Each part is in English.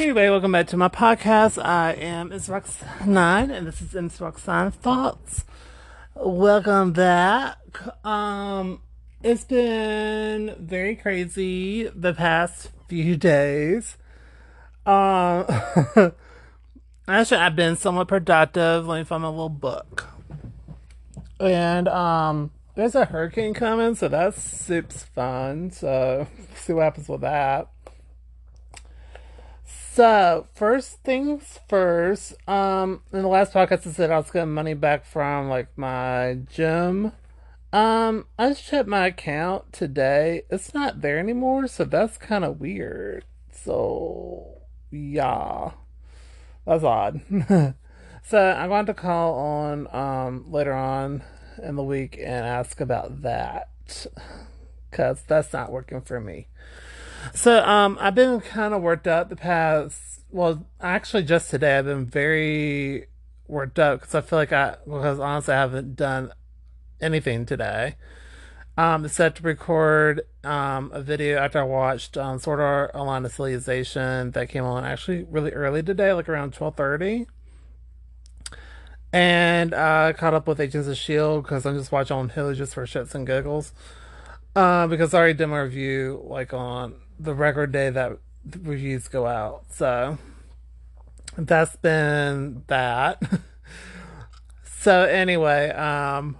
Hey everybody, welcome back to my podcast. I am Ms. Roxanne, and this is Ms. Roxanne Thoughts. Welcome back. Um, it's been very crazy the past few days. Um, actually, I've been somewhat productive. Let me find my little book. And um, there's a hurricane coming, so that's super fun. So see what happens with that. So first things first. Um, in the last podcast, I said I was getting money back from like my gym. Um, I just checked my account today. It's not there anymore, so that's kind of weird. So yeah, that's odd. so I'm going to call on um later on in the week and ask about that because that's not working for me. So um, I've been kind of worked up the past. Well, actually, just today I've been very worked up because I feel like I because honestly I haven't done anything today. Um, set to record um, a video after I watched um, Sword Art Online Alicization that came on actually really early today, like around twelve thirty. And I uh, caught up with Agents of Shield because I'm just watching on Hulu just for shits and giggles. Uh, because I already did my review like on the record day that the reviews go out. So that's been that. so anyway, um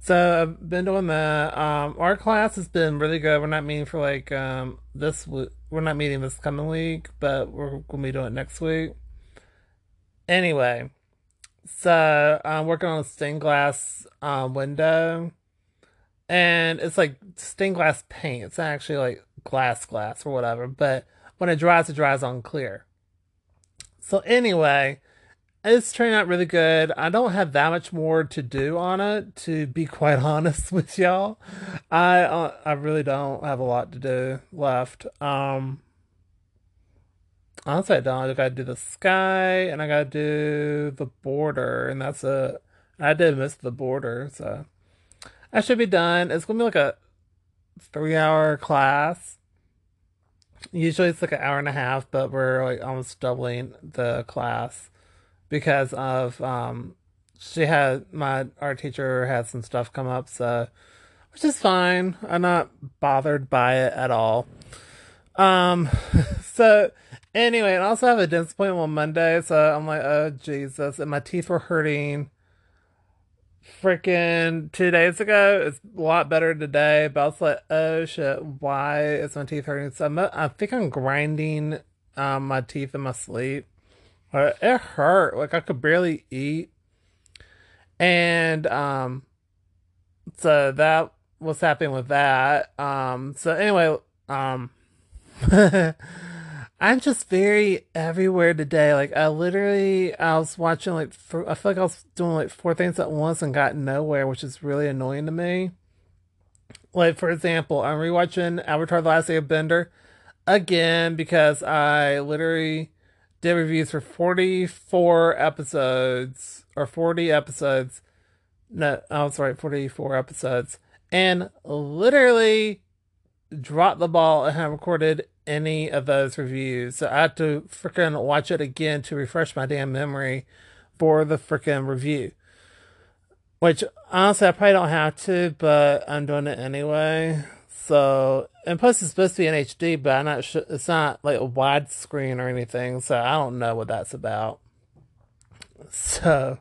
so I've been doing that. Um our class has been really good. We're not meeting for like um this we're not meeting this coming week, but we're gonna be doing it next week. Anyway, so I'm working on a stained glass um, window and it's like stained glass paint. It's not actually like glass glass or whatever, but when it dries, it dries on clear. So anyway, it's turning out really good. I don't have that much more to do on it, to be quite honest with y'all. I uh, I really don't have a lot to do left. Um, honestly, I don't. I gotta do the sky and I gotta do the border, and that's a. I did miss the border, so I should be done. It's gonna be like a three hour class. Usually it's like an hour and a half, but we're like almost doubling the class because of um she had my art teacher had some stuff come up, so which is fine. I'm not bothered by it at all. Um so anyway, and I also have a dentist appointment on Monday, so I'm like, oh Jesus, and my teeth were hurting freaking two days ago. It's a lot better today, but I was like, oh shit, why is my teeth hurting? So I'm, I think I'm grinding um, my teeth in my sleep. It hurt. Like I could barely eat. And um so that was happening with that. Um so anyway, um I'm just very everywhere today. Like I literally, I was watching like I feel like I was doing like four things at once and got nowhere, which is really annoying to me. Like for example, I'm rewatching Avatar: The Last Airbender again because I literally did reviews for 44 episodes or 40 episodes. No, I'm sorry, 44 episodes, and literally dropped the ball and have recorded any of those reviews. So I had to freaking watch it again to refresh my damn memory for the freaking review. Which honestly, I probably don't have to, but I'm doing it anyway. So, and plus it's supposed to be in HD, but I'm not sure, it's not like a widescreen or anything, so I don't know what that's about. So,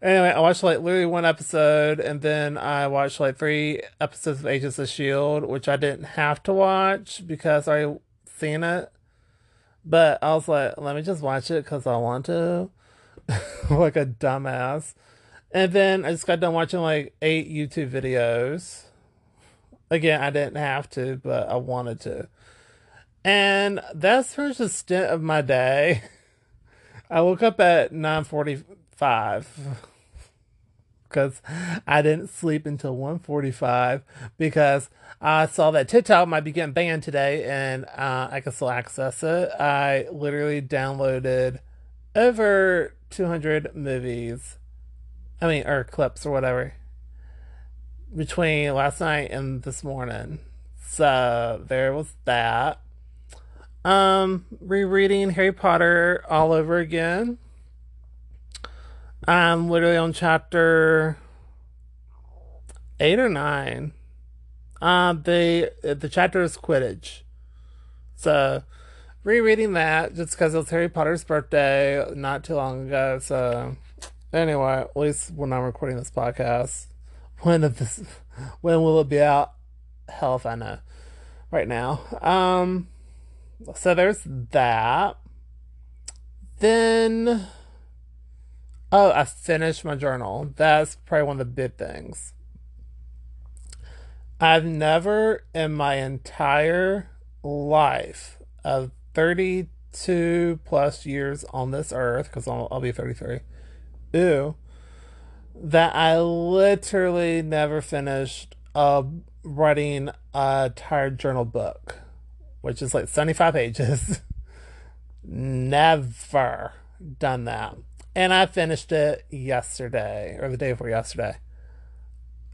anyway, I watched like literally one episode, and then I watched like three episodes of Agents of Shield, which I didn't have to watch because I seen it. But I was like, let me just watch it because I want to, like a dumbass. And then I just got done watching like eight YouTube videos. Again, I didn't have to, but I wanted to. And that's pretty much the stint of my day. I woke up at nine forty five because I didn't sleep until 1.45 because I saw that TikTok might be getting banned today and uh, I can still access it. I literally downloaded over 200 movies, I mean, or clips or whatever, between last night and this morning. So there was that. Um, rereading Harry Potter all over again. I'm literally on chapter eight or nine. Uh, the the chapter is Quidditch, so rereading that just because it was Harry Potter's birthday not too long ago. So anyway, at least when I'm recording this podcast, when of this, when will it be out? Hell if I know. Right now, um, so there's that. Then, oh, I finished my journal. That's probably one of the big things. I've never in my entire life of 32 plus years on this earth, because I'll, I'll be 33, ew, that I literally never finished uh, writing a tired journal book, which is like 75 pages. never done that. And I finished it yesterday, or the day before yesterday.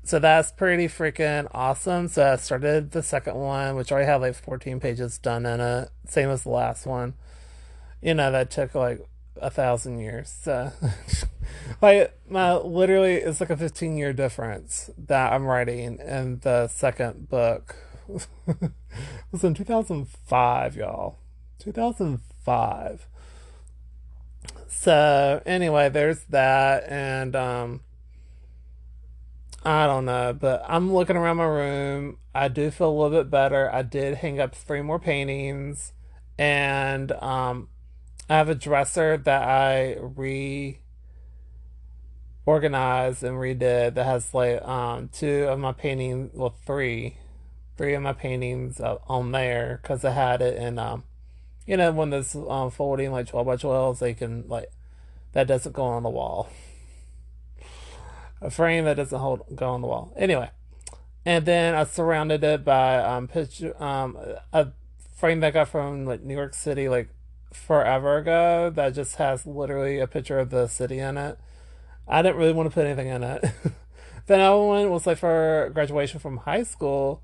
So that's pretty freaking awesome. So I started the second one, which already had like 14 pages done in it, same as the last one. You know, that took like a thousand years. So, like, my literally, it's like a 15 year difference that I'm writing in the second book. it was in 2005, y'all. 2005. So, anyway, there's that. And, um, I don't know, but I'm looking around my room. I do feel a little bit better. I did hang up three more paintings, and um, I have a dresser that I reorganized and redid that has like um, two of my paintings, well, three, three of my paintings uh, on there because I had it in, um, you know, when this um, folding like 12 by 12, they can like, that doesn't go on the wall a frame that doesn't hold go on the wall. Anyway, and then I surrounded it by um picture um a frame that I got from like New York City like forever ago that just has literally a picture of the city in it. I didn't really want to put anything in it. then other one was like for graduation from high school,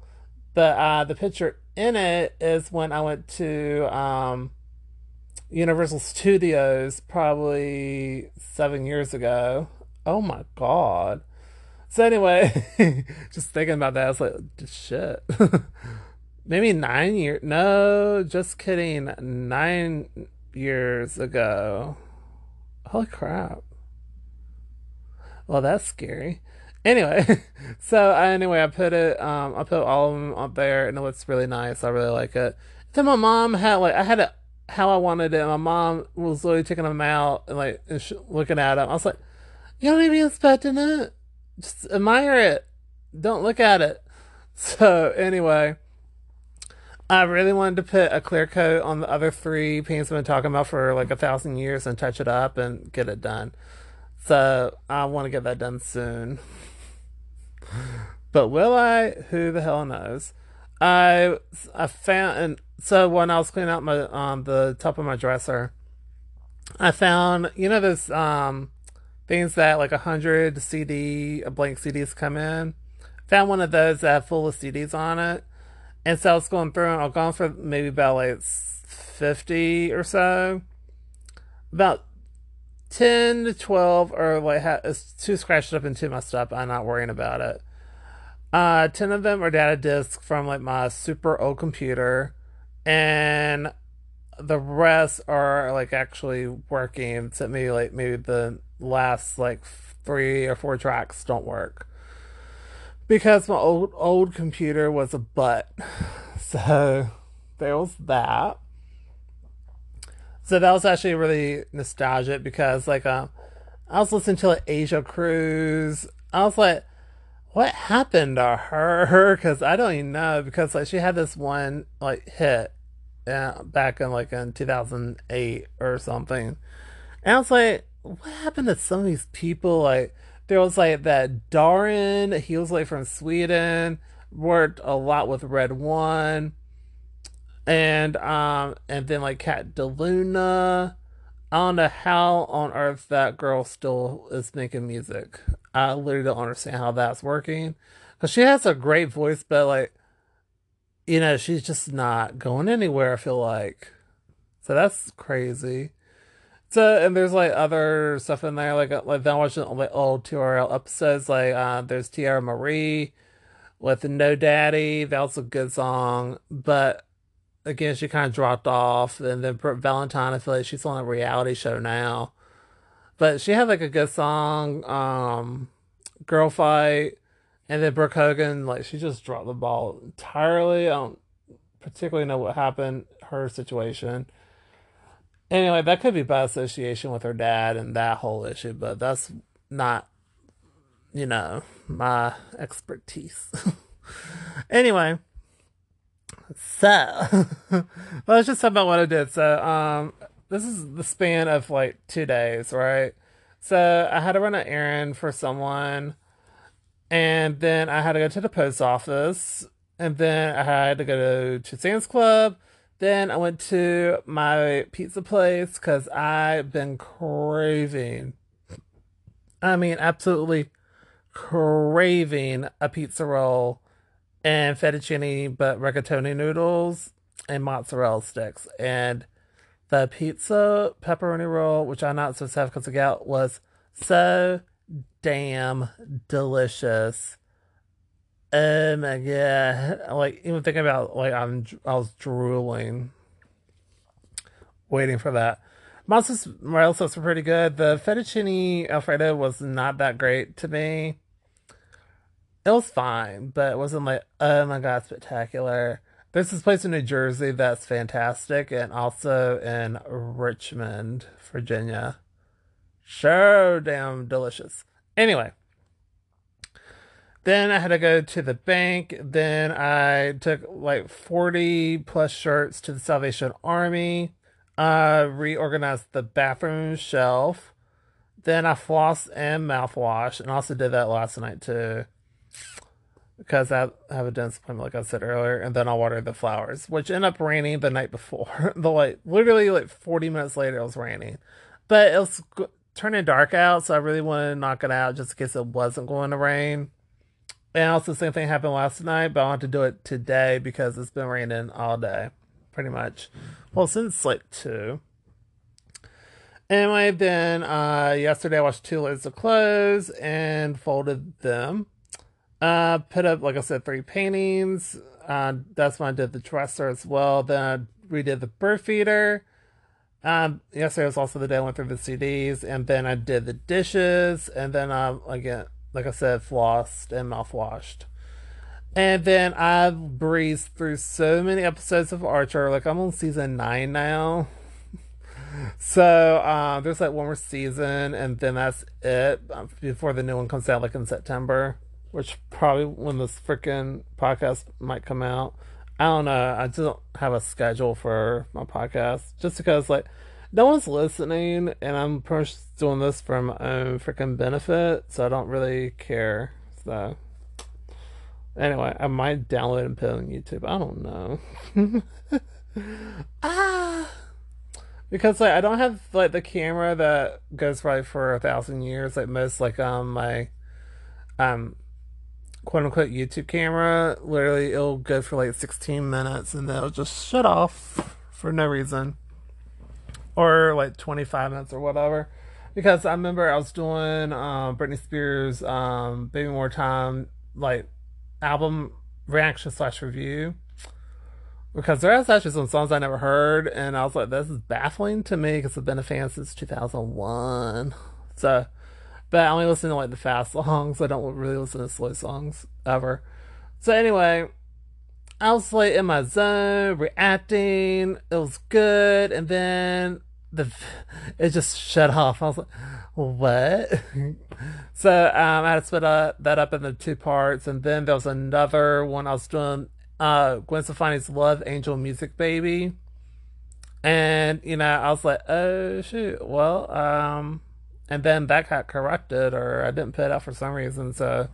but uh, the picture in it is when I went to um, Universal Studios probably seven years ago Oh my god. So anyway, just thinking about that, I was like, shit. Maybe nine years. No, just kidding. Nine years ago. Holy crap. Well, that's scary. Anyway, so anyway, I put it. Um, I put all of them up there, and it looks really nice. I really like it. Then my mom had like I had it how I wanted it. My mom was literally taking them out and like and sh- looking at them. I was like, you don't even expecting it. Just admire it. Don't look at it. So anyway, I really wanted to put a clear coat on the other three paints I've been talking about for like a thousand years and touch it up and get it done. So I want to get that done soon. But will I? Who the hell knows? I I found and so when I was cleaning out my um the top of my dresser, I found you know this um things that like a hundred CD blank CDs come in. Found one of those that full of CDs on it, and so I was going through. and I've gone for maybe about like fifty or so. About ten to twelve or like ha- too scratched up and too messed up. I'm not worrying about it. Uh, ten of them are data disks from like my super old computer, and the rest are like actually working. Except maybe like maybe the last like three or four tracks don't work because my old old computer was a butt. So there was that. So that was actually really nostalgic because like um I was listening to like Asia Cruise. I was like, what happened to her? Because I don't even know. Because like she had this one like hit uh, back in like in 2008 or something, and I was like, what happened to some of these people? Like there was like that Darin, he was like from Sweden, worked a lot with RedOne, and um, and then like Kat DeLuna. I don't know how on earth that girl still is making music. I literally don't understand how that's working. Cause she has a great voice, but like, you know, she's just not going anywhere. I feel like So that's crazy. So and there's like other stuff in there, like like then watching like old TRL episodes, like uh, there's Teairra Mari with No Daddy. That was a good song, but again, she kind of dropped off. And then Valentine, I feel like she's on a reality show now, but she had like a good song, um, Girl Fight, and then Brooke Hogan, like she just dropped the ball entirely. I don't particularly know what happened, her situation. Anyway, that could be by association with her dad and that whole issue, but that's not, you know, my expertise. anyway, so let's just talk about what I did. So, um, this is the span of like two days, right? So I had to run an errand for someone, and then I had to go to the post office, and then I had to go to Sam's Club. Then I went to my pizza place because I've been craving. I mean, absolutely craving a pizza roll and fettuccine, but rigatoni noodles and mozzarella sticks. And the pizza pepperoni roll, which I'm not supposed to have because I got, was so damn delicious. Oh my god! Like even thinking about like I'm I was drooling, waiting for that. Mozzarella sticks were pretty good. The fettuccine alfredo was not that great to me. It was fine, but it wasn't like oh my god spectacular. There's this place in New Jersey that's fantastic, and also in Richmond, Virginia. So damn delicious. Anyway, then I had to go to the bank. Then I took like 40 plus shirts to the Salvation Army. Uh, reorganized the bathroom shelf. Then I flossed and mouthwash, and also did that last night too because I have a dentist appointment, like I said earlier, and then I'll water the flowers, which end up raining the night before. the like literally like forty minutes later, it was raining, but it was turning dark out, so I really wanted to knock it out just in case it wasn't going to rain. And also, the same thing happened last night, but I want to do it today because it's been raining all day, pretty much. Well, since like two. Anyway, then uh, yesterday I washed two loads of clothes and folded them uh, put up, like I said, three paintings. Uh, that's when I did the dresser as well. Then I redid the bird feeder. Um, yesterday was also the day I went through the CDs, and then I did the dishes, and then I again, like I said, flossed and mouthwashed. And then I breezed through so many episodes of Archer. Like I'm on season nine now. so uh, there's like one more season, and then that's it um, before the new one comes out, like in September which probably when this freaking podcast might come out. I don't know. I just don't have a schedule for my podcast just because like no one's listening and I'm doing this for my own freaking benefit, so I don't really care. So anyway, I might download and put it on YouTube. I don't know. ah because like I don't have like the camera that goes right for a thousand years like most like um my um quote unquote YouTube camera, literally it'll go for like 16 minutes and then it'll just shut off for no reason. Or like 25 minutes or whatever. Because I remember I was doing um, Britney Spears' um, Baby More Time, like album reaction slash review. Because there is actually some songs I never heard, and I was like, this is baffling to me because I've been a fan since 2001. So but I only listen to like the fast songs. I don't really listen to slow songs ever. So anyway, I was like in my zone, reacting. It was good, and then the it just shut off. I was like, what? so um, I had to split up, that up into two parts, and then there was another one I was doing. Uh, Gwen Stefani's "Love Angel Music Baby," and you know I was like, oh shoot, well um and then that got corrupted or I didn't put it out for some reason. So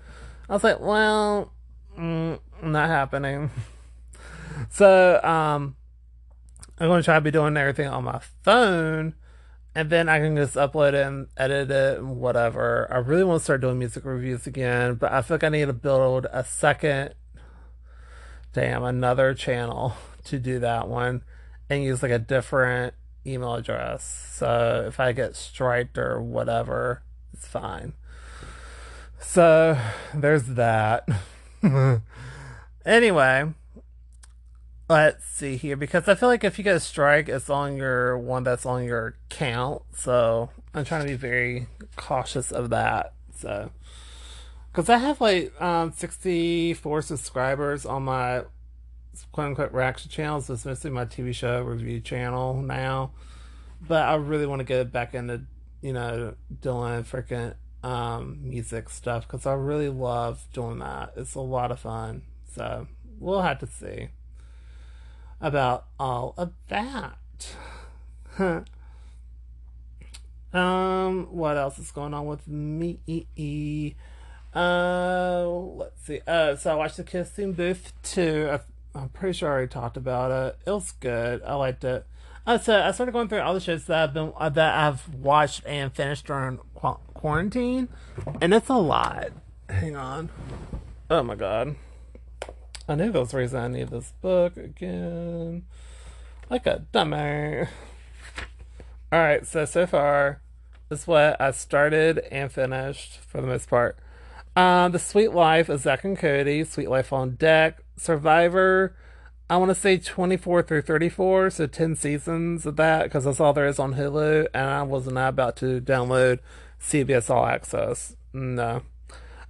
I was like, well, mm, not happening. so um, I'm going to try to be doing everything on my phone. And then I can just upload it and edit it and whatever. I really want to start doing music reviews again, but I feel like I need to build a second, damn, another channel to do that one and use like a different email address. So if I get striked or whatever, it's fine. So there's that. anyway, let's see here because I feel like if you get a strike, it's on your one that's on your account. So I'm trying to be very cautious of that. So because I have like um 64 subscribers on my quote unquote reaction channels. It's mostly my TV show review channel now, but I really want to get back into you know doing freaking um, music stuff because I really love doing that. It's a lot of fun. So we'll have to see about all of that. um, what else is going on with me? Uh, let's see. Uh, so I watched the Kissing Booth too. I'm pretty sure I already talked about it. It was good. I liked it. Uh, so I started going through all the shows that I've been uh, that I've watched and finished during qu- quarantine, and it's a lot. Hang on. Oh my god. I knew there was a reason I need this book again. Like a dummy. Alright, so so far, this is what I started and finished for the most part. Um, The Sweet Life of Zach and Cody, Sweet Life on Deck, Survivor, I want to say 24 through 34, so 10 seasons of that, because that's all there is on Hulu, and I was not about to download CBS All Access. No.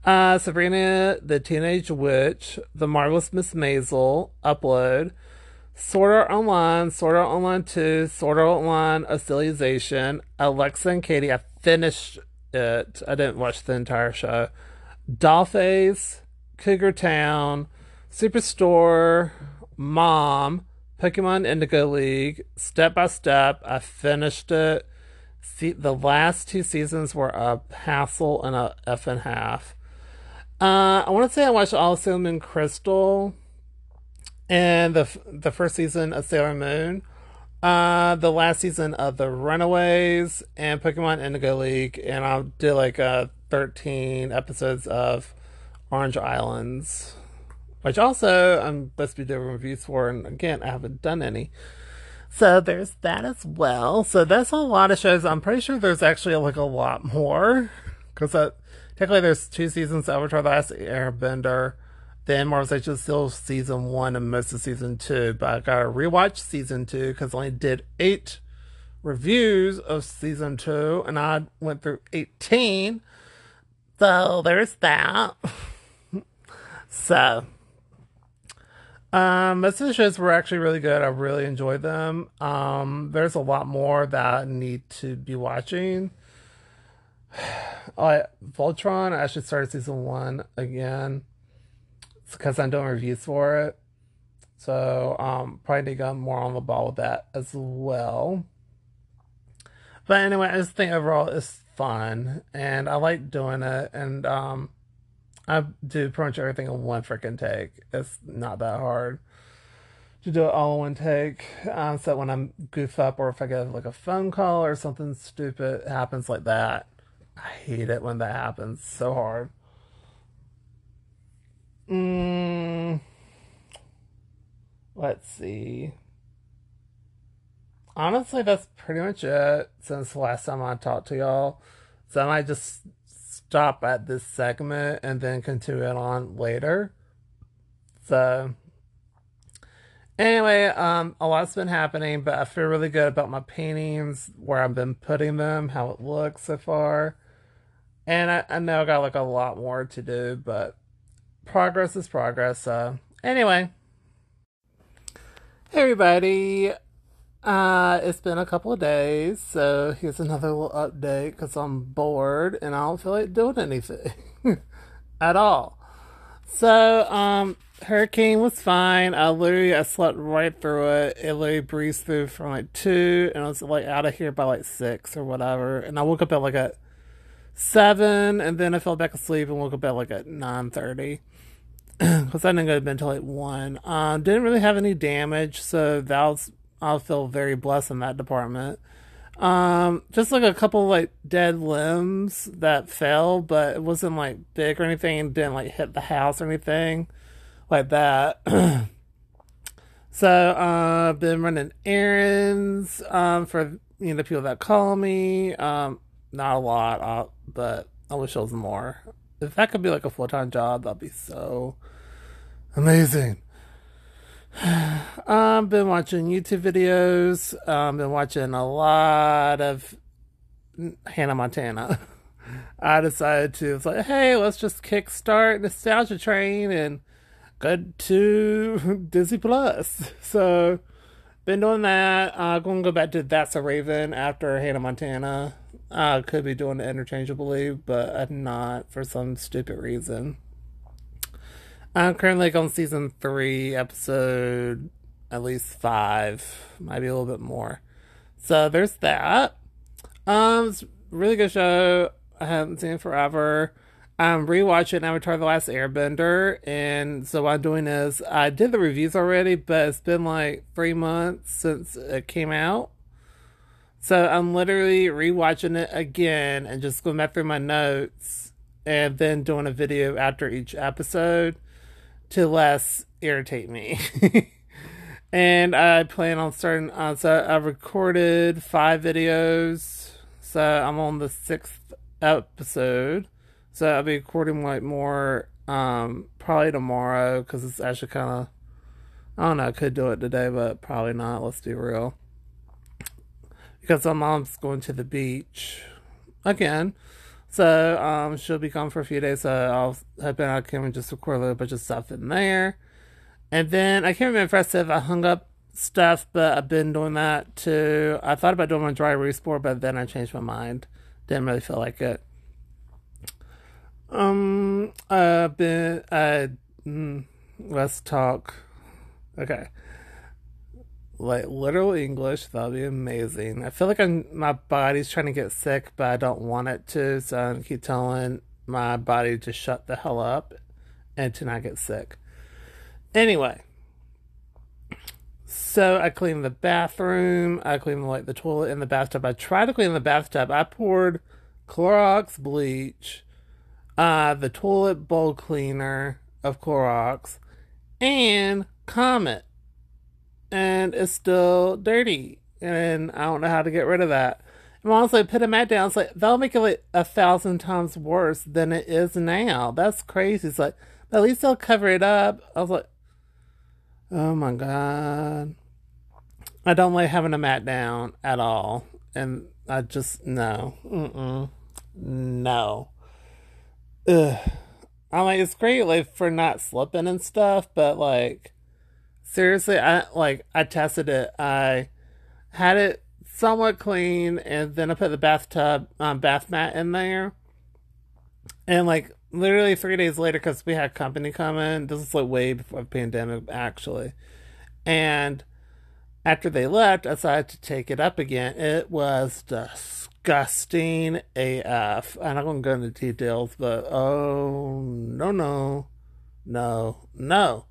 Uh, Sabrina the Teenage Witch, The Marvelous Miss Maisel, Upload, Sword Art Online, Sword Art Online 2, Sword Art Online Alicization, Alexa and Katie, I finished it. I didn't watch the entire show. Dollface, Cougar Town, Superstore, Mom, Pokemon Indigo League, Step by Step. I finished it. See, the last two seasons were a hassle and a F and half. Uh, I want to say I watched all of Sailor Moon Crystal and the the first season of Sailor Moon, uh, the last season of The Runaways and Pokemon Indigo League, and I did like uh, 13 episodes of Orange Islands which also I'm supposed to be doing reviews for, and again, I haven't done any. So there's that as well. So that's a lot of shows. I'm pretty sure there's actually like a lot more because technically there's two seasons of Avatar: The Last Airbender, then Marvel's Agents still season one and most of season two. But I gotta rewatch season two because I only did eight reviews of season two, and I went through eighteen. So there's that. so um, the shows were actually really good. I really enjoyed them. Um, there's a lot more that I need to be watching. Uh, Voltron, I actually started season one again. Because I'm doing reviews for it. So, um, probably need to go more on the ball with that as well. But anyway, I just think overall it's fun and I like doing it. And, um, I do pretty much everything in one freaking take. It's not that hard to do it all in one take. Um, so when I'm goof up or if I get like a phone call or something stupid happens like that, I hate it when that happens so hard. Mm, let's see. Honestly, that's pretty much it since the last time I talked to y'all. So I might just stop at this segment and then continue it on later. So anyway, um, a lot's been happening, but I feel really good about my paintings, where I've been putting them, how it looks so far. And I, I know I got like a lot more to do, but progress is progress. So anyway. Hey everybody, uh, it's been a couple of days, so here's another little update because I'm bored and I don't feel like doing anything at all. So, um, hurricane was fine. I literally I slept right through it. It literally breezed through from like two, and I was like out of here by like six or whatever. And I woke up at like at seven, and then I fell back asleep and woke up at like at nine thirty because I didn't go to bed until like one. Um, didn't really have any damage, so that was I feel very blessed in that department. Um, just like a couple like dead limbs that fell, but it wasn't like big or anything and didn't like hit the house or anything like that. So uh, I've been running errands um, for you know the people that call me. Um, not a lot, uh, but I wish there was more. If that could be like a full time job, that'd be so amazing. I've been watching YouTube videos. I've been watching a lot of Hannah Montana. I decided to, it's like, hey, let's just kickstart Nostalgia Train and go to Disney Plus. So, been doing that. I'm uh, going to go back to That's So Raven after Hannah Montana. I could be doing it interchangeably, but I'm not for some stupid reason. I'm currently on season three, episode at least five, maybe a little bit more. So there's that. Um, it's really good show. I haven't seen it forever. I'm rewatching Avatar: The Last Airbender, and so what I'm doing is I did the reviews already, but it's been like three months since it came out. So I'm literally rewatching it again and just going back through my notes, and then doing a video after each episode to less irritate me. and I plan on starting. Uh, so I've recorded five videos, so I'm on the sixth episode. So I'll be recording like more um probably tomorrow because it's actually kind of I don't know. I could do it today, but probably not. Let's be real. Because my mom's going to the beach again. So um, she'll be gone for a few days. So I'll hoping I can just record a little bunch of stuff in there. And then I can't remember if I said I hung up stuff, but I've been doing that too. I thought about doing my dry board, but then I changed my mind. Didn't really feel like it. Um, I've been, uh, mm, let's talk. Okay. Like literal English, that'll be amazing. I feel like I'm, my body's trying to get sick, but I don't want it to, so I keep telling my body to shut the hell up and to not get sick. Anyway, so I cleaned the bathroom. I cleaned like the toilet and the bathtub. I tried to clean the bathtub. I poured Clorox bleach, uh, the toilet bowl cleaner of Clorox, and Comet, and it's still dirty. And I don't know how to get rid of that. And honestly, put a mat down. It's like that'll make it like a thousand times worse than it is now. That's crazy. It's like at least they'll cover it up. I was like, oh my god. I don't like having a mat down at all. And I just, no. Mm-mm. No. Ugh. I'm like, it's great, like, for not slipping and stuff, but, like, seriously, I, like, I tested it. I had it somewhat clean, and then I put the bathtub, um, bath mat in there. And, like, literally three days later, because we had company come in. this is, like, way before pandemic, actually. And, after they left, I decided to take it up again. It was disgusting AF. and I'm not going to go into details, but oh, no, no, no, no.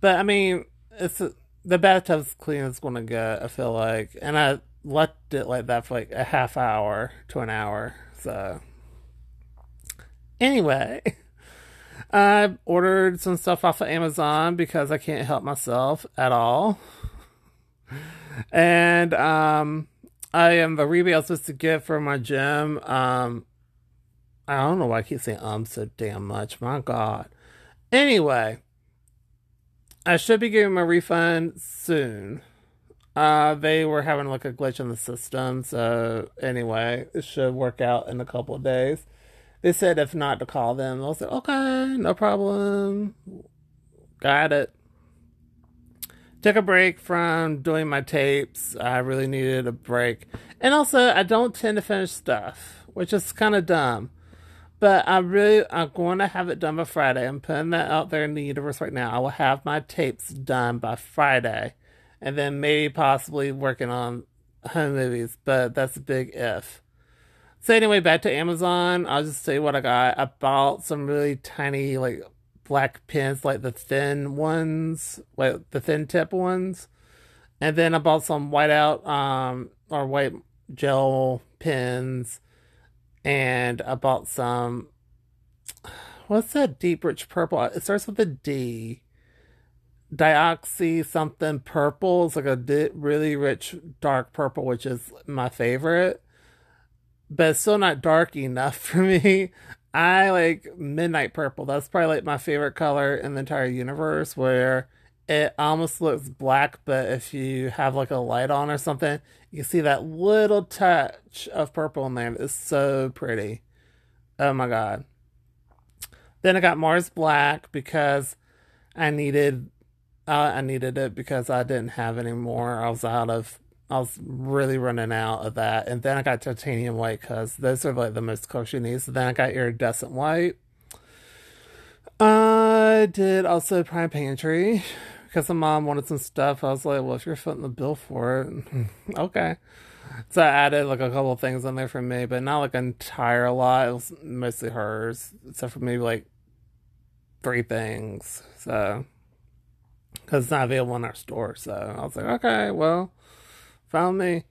But I mean, it's the bathtub's clean it's to get, I feel like. And I left it like that for like a half hour to an hour. So, anyway. I ordered some stuff off of Amazon because I can't help myself at all and um, I am the rebate I was supposed to get for my gym. Um, I don't know why I keep saying um so damn much. My God. Anyway, I should be getting my refund soon. Uh, they were having like a glitch in the system, so anyway, it should work out in a couple of days. They said if not to call them. I like, okay, no problem. Got it took a break from doing my tapes. I really needed a break. And also, I don't tend to finish stuff, which is kind of dumb. But I really, I'm going to have it done by Friday. I'm putting that out there in the universe right now. I will have my tapes done by Friday. And then maybe possibly working on home movies, but that's a big if. So anyway, back to Amazon. I'll just say what I got. I bought some really tiny, like black pins, like the thin ones, like the thin tip ones. And then I bought some whiteout um or white gel pins. And I bought some what's that deep rich purple? It starts with a D. Dioxy something purple. It's like a di- really rich dark purple, which is my favorite. But it's still not dark enough for me. I like midnight purple. That's probably like my favorite color in the entire universe where it almost looks black, but if you have like a light on or something, you see that little touch of purple in there. It's so pretty. Oh my god. Then I got Mars Black because I needed uh, I needed it because I didn't have any more. I was out of I was really running out of that. And then I got titanium white because those are like the most colors you need. So then I got iridescent white. I did also Prime Pantry because my mom wanted some stuff. I was like, well, if you're footing the bill for it, okay. So I added like a couple things on there for me, but not like an entire lot. It was mostly hers, except for maybe like three things. So, because it's not available in our store. So I was like, okay, well, found me.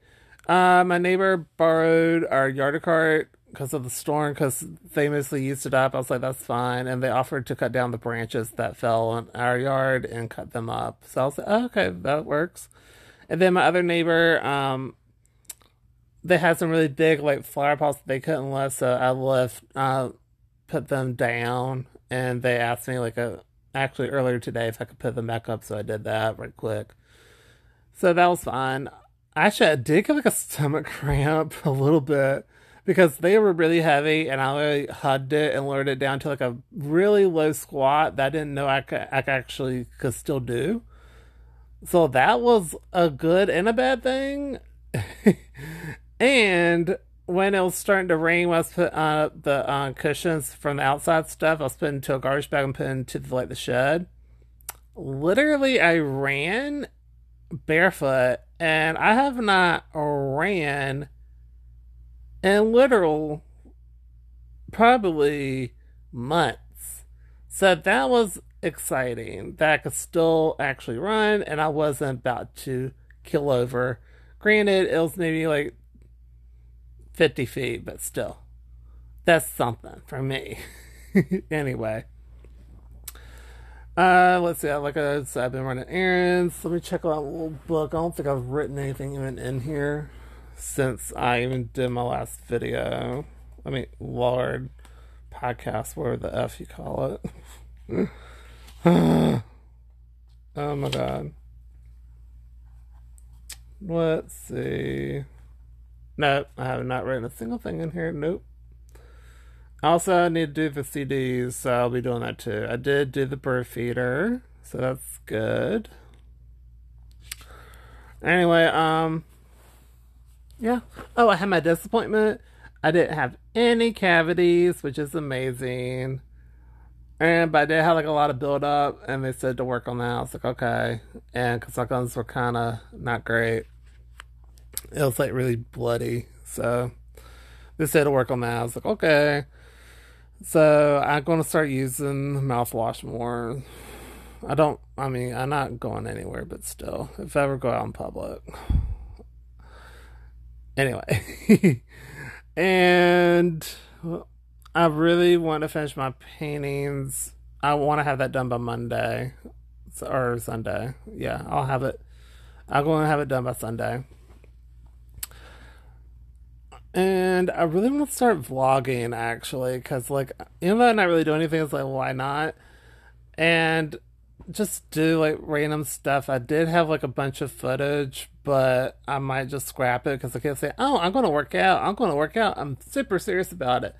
Uh, my neighbor borrowed our yard cart because of the storm, because they mostly used it up. I was like, that's fine. And they offered to cut down the branches that fell on our yard and cut them up. So I was like, oh, okay, that works. And then my other neighbor, um, they had some really big like flower pots that they couldn't lift, so I left, uh, put them down, and they asked me like a actually earlier today if I could put them back up, so I did that right quick. So that was fine. Actually, I did get like a stomach cramp a little bit because they were really heavy, and I really hugged it and lowered it down to like a really low squat that I didn't know I could, I actually could still do. So that was a good and a bad thing. and when it was starting to rain, I was putting uh, the uh, cushions from the outside stuff, I was putting into a garbage bag and putting into the, like the shed. Literally, I ran barefoot, and I have not ran in literal probably months. So that was exciting that I could still actually run, and I wasn't about to kill over. Granted, it was maybe like 50 feet, but still, that's something for me. anyway. Uh, let's see. Like I said, I've been running errands. Let me check out a little book. I don't think I've written anything even in here since I even did my last video. I mean, Lord, podcast, whatever the F you call it. oh my god. Let's see. Nope, I have not written a single thing in here. Nope. Also, I need to do the CDs, so I'll be doing that too. I did do the bird feeder, so that's good. Anyway, um, yeah. Oh, I had my disappointment. I didn't have any cavities, which is amazing. And but I did have like a lot of build up, and they said to work on that. I was like, okay. And because my guns were kind of not great it was like really bloody. So they said to work on that. I was like, okay. So I'm going to start using mouthwash more. I don't, I mean, I'm not going anywhere, but still, if I ever go out in public. Anyway. and I really want to finish my paintings. I want to have that done by Monday or Sunday. Yeah, I'll have it. I'm going to have it done by Sunday. And I really want to start vlogging actually, because like even though I'm not really doing anything, it's like why not? And just do like random stuff. I did have like a bunch of footage, but I might just scrap it because I can't say, "Oh, I'm going to work out. I'm going to work out. I'm super serious about it."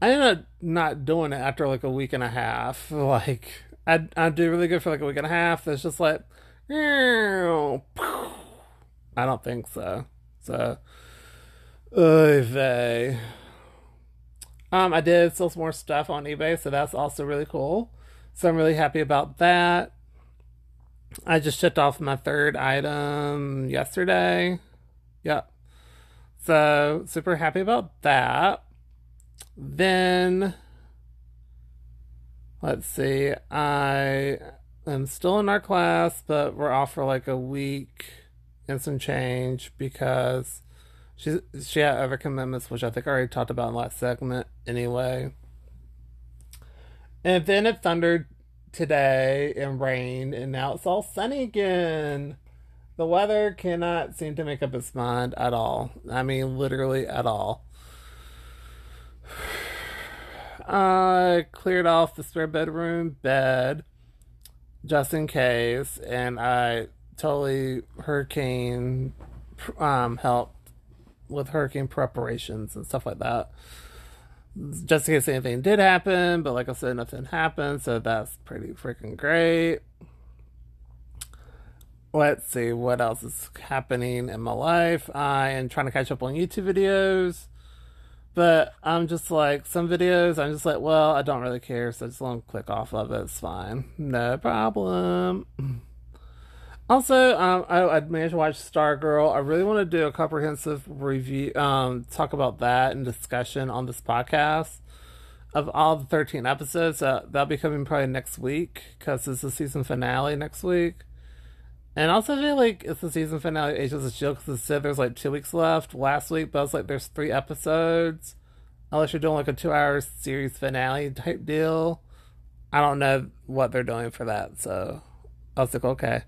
I ended up not doing it after like a week and a half. Like I I do really good for like a week and a half. It's just like, I don't think so. So Oy. Um, I did sell some more stuff on eBay, so that's also really cool. So I'm really happy about that. I just shipped off my third item yesterday. Yep. So super happy about that. Then let's see. I am still in our class, but we're off for like a week and some change because she she had other commitments, which I think I already talked about in the last segment. Anyway, and then it thundered today and rained, and now it's all sunny again. The weather cannot seem to make up its mind at all. I mean, literally at all. I cleared off the spare bedroom bed just in case, and I totally hurricane um, helped with hurricane preparations and stuff like that. Just in case anything did happen, but like I said, nothing happened, so that's pretty freaking great. Let's see what else is happening in my life. I am trying to catch up on YouTube videos. But I'm just like, some videos, I'm just like, well, I don't really care, so I just want to click off of it. It's fine. No problem. Also, um, I, I managed to watch Stargirl. I really want to do a comprehensive review, um, talk about that and discussion on this podcast of all the 13 episodes. Uh, that'll be coming probably next week because it's the season finale next week. And also, I feel like it's the season finale of Agents of S.H.I.E.L.D. because it said there's like two weeks left last week, but I was like, there's three episodes. Unless you're doing like a two hour series finale type deal. I don't know what they're doing for that, so I was like, okay.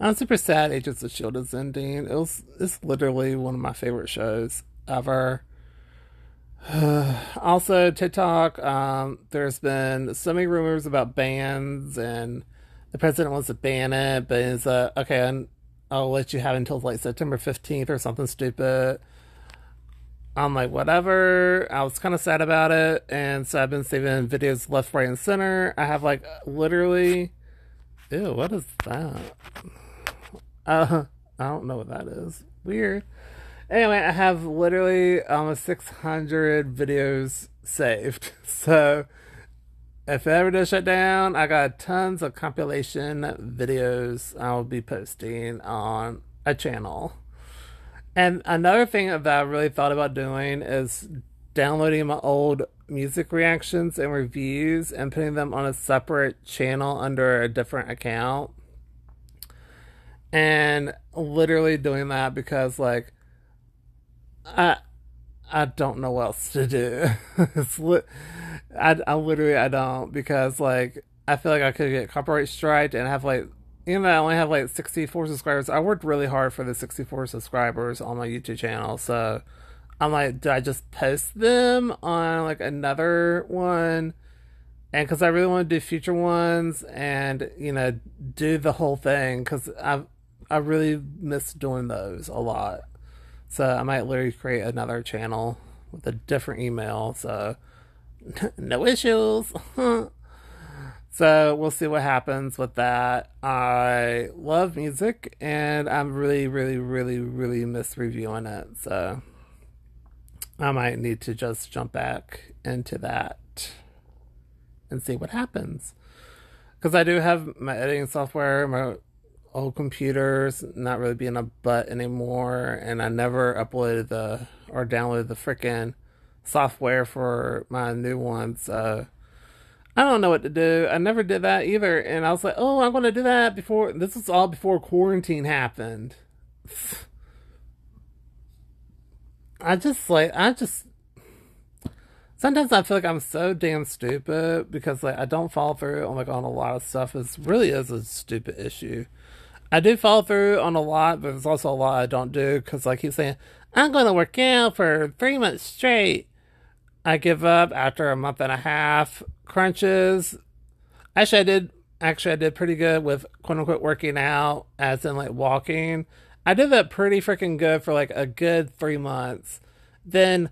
I'm super sad Agents of S.H.I.E.L.D. is ending. It was, it's literally one of my favorite shows ever. also, TikTok, um, there's been so many rumors about bans and the president wants to ban it, but it's uh, okay, I'll let you have until like September 15th or something stupid. I'm like, whatever. I was kind of sad about it, and so I've been saving videos left, right, and center. I have like literally, ew, what is that? Uh, I don't know what that is. Weird. Anyway, I have literally almost 600 videos saved. So if ever does shut down, I got tons of compilation videos I'll be posting on a channel. And another thing that I really thought about doing is downloading my old music reactions and reviews and putting them on a separate channel under a different account. And literally doing that because like I I don't know what else to do. li- I, I literally I don't because like I feel like I could get copyright striked and have like even though I only have like 64 subscribers, I worked really hard for the 64 subscribers on my YouTube channel. So I'm like, do I just post them on like another one? And because I really want to do future ones and you know do the whole thing because I I really miss doing those a lot. So I might literally create another channel with a different email. So no issues. so we'll see what happens with that. I love music and I'm really, really, really, really miss reviewing it. So I might need to just jump back into that and see what happens. Because I do have my editing software, my old computers not really being a butt anymore, and I never uploaded the or downloaded the freaking software for my new ones. So I don't know what to do. I never did that either, and I was like, "Oh, I'm to do that before." This was all before quarantine happened. I just like I just sometimes I feel like I'm so damn stupid because like I don't follow through on like on a lot of stuff. It really is a stupid issue. I do follow through on a lot, but there's also a lot I don't do because I keep saying I'm going to work out for three months straight. I give up after a month and a half. Crunches. Actually, I did. Actually, I did pretty good with quote unquote working out, as in like walking. I did that pretty freaking good for like a good three months. Then,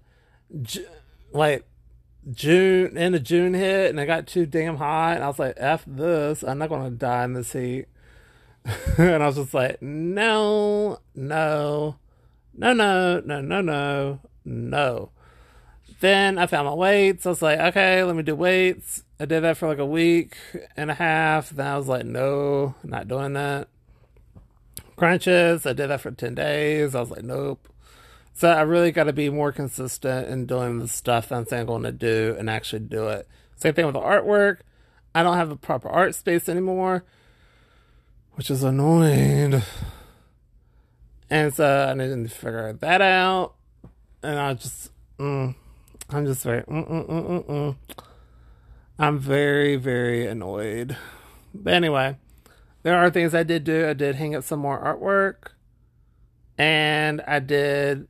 like June, end of June hit, and I got too damn hot, and I was like, "F this! I'm not gonna die in this heat." and I was just like, "No, no, no, no, no, no, no, no." Then I found my weights. I was like, "Okay, let me do weights." I did that for like a week and a half. Then I was like, "No, not doing that." crunches. I did that for 10 days. I was like, nope. So I really got to be more consistent in doing the stuff I'm saying I'm going to do and actually do it. Same thing with the artwork. I don't have a proper art space anymore, which is annoying. And so I to figure that out. And I just, mm, I'm just very, mm, mm, mm, mm, mm. I'm very, very annoyed. But anyway, there are things I did do. I did hang up some more artwork, and I did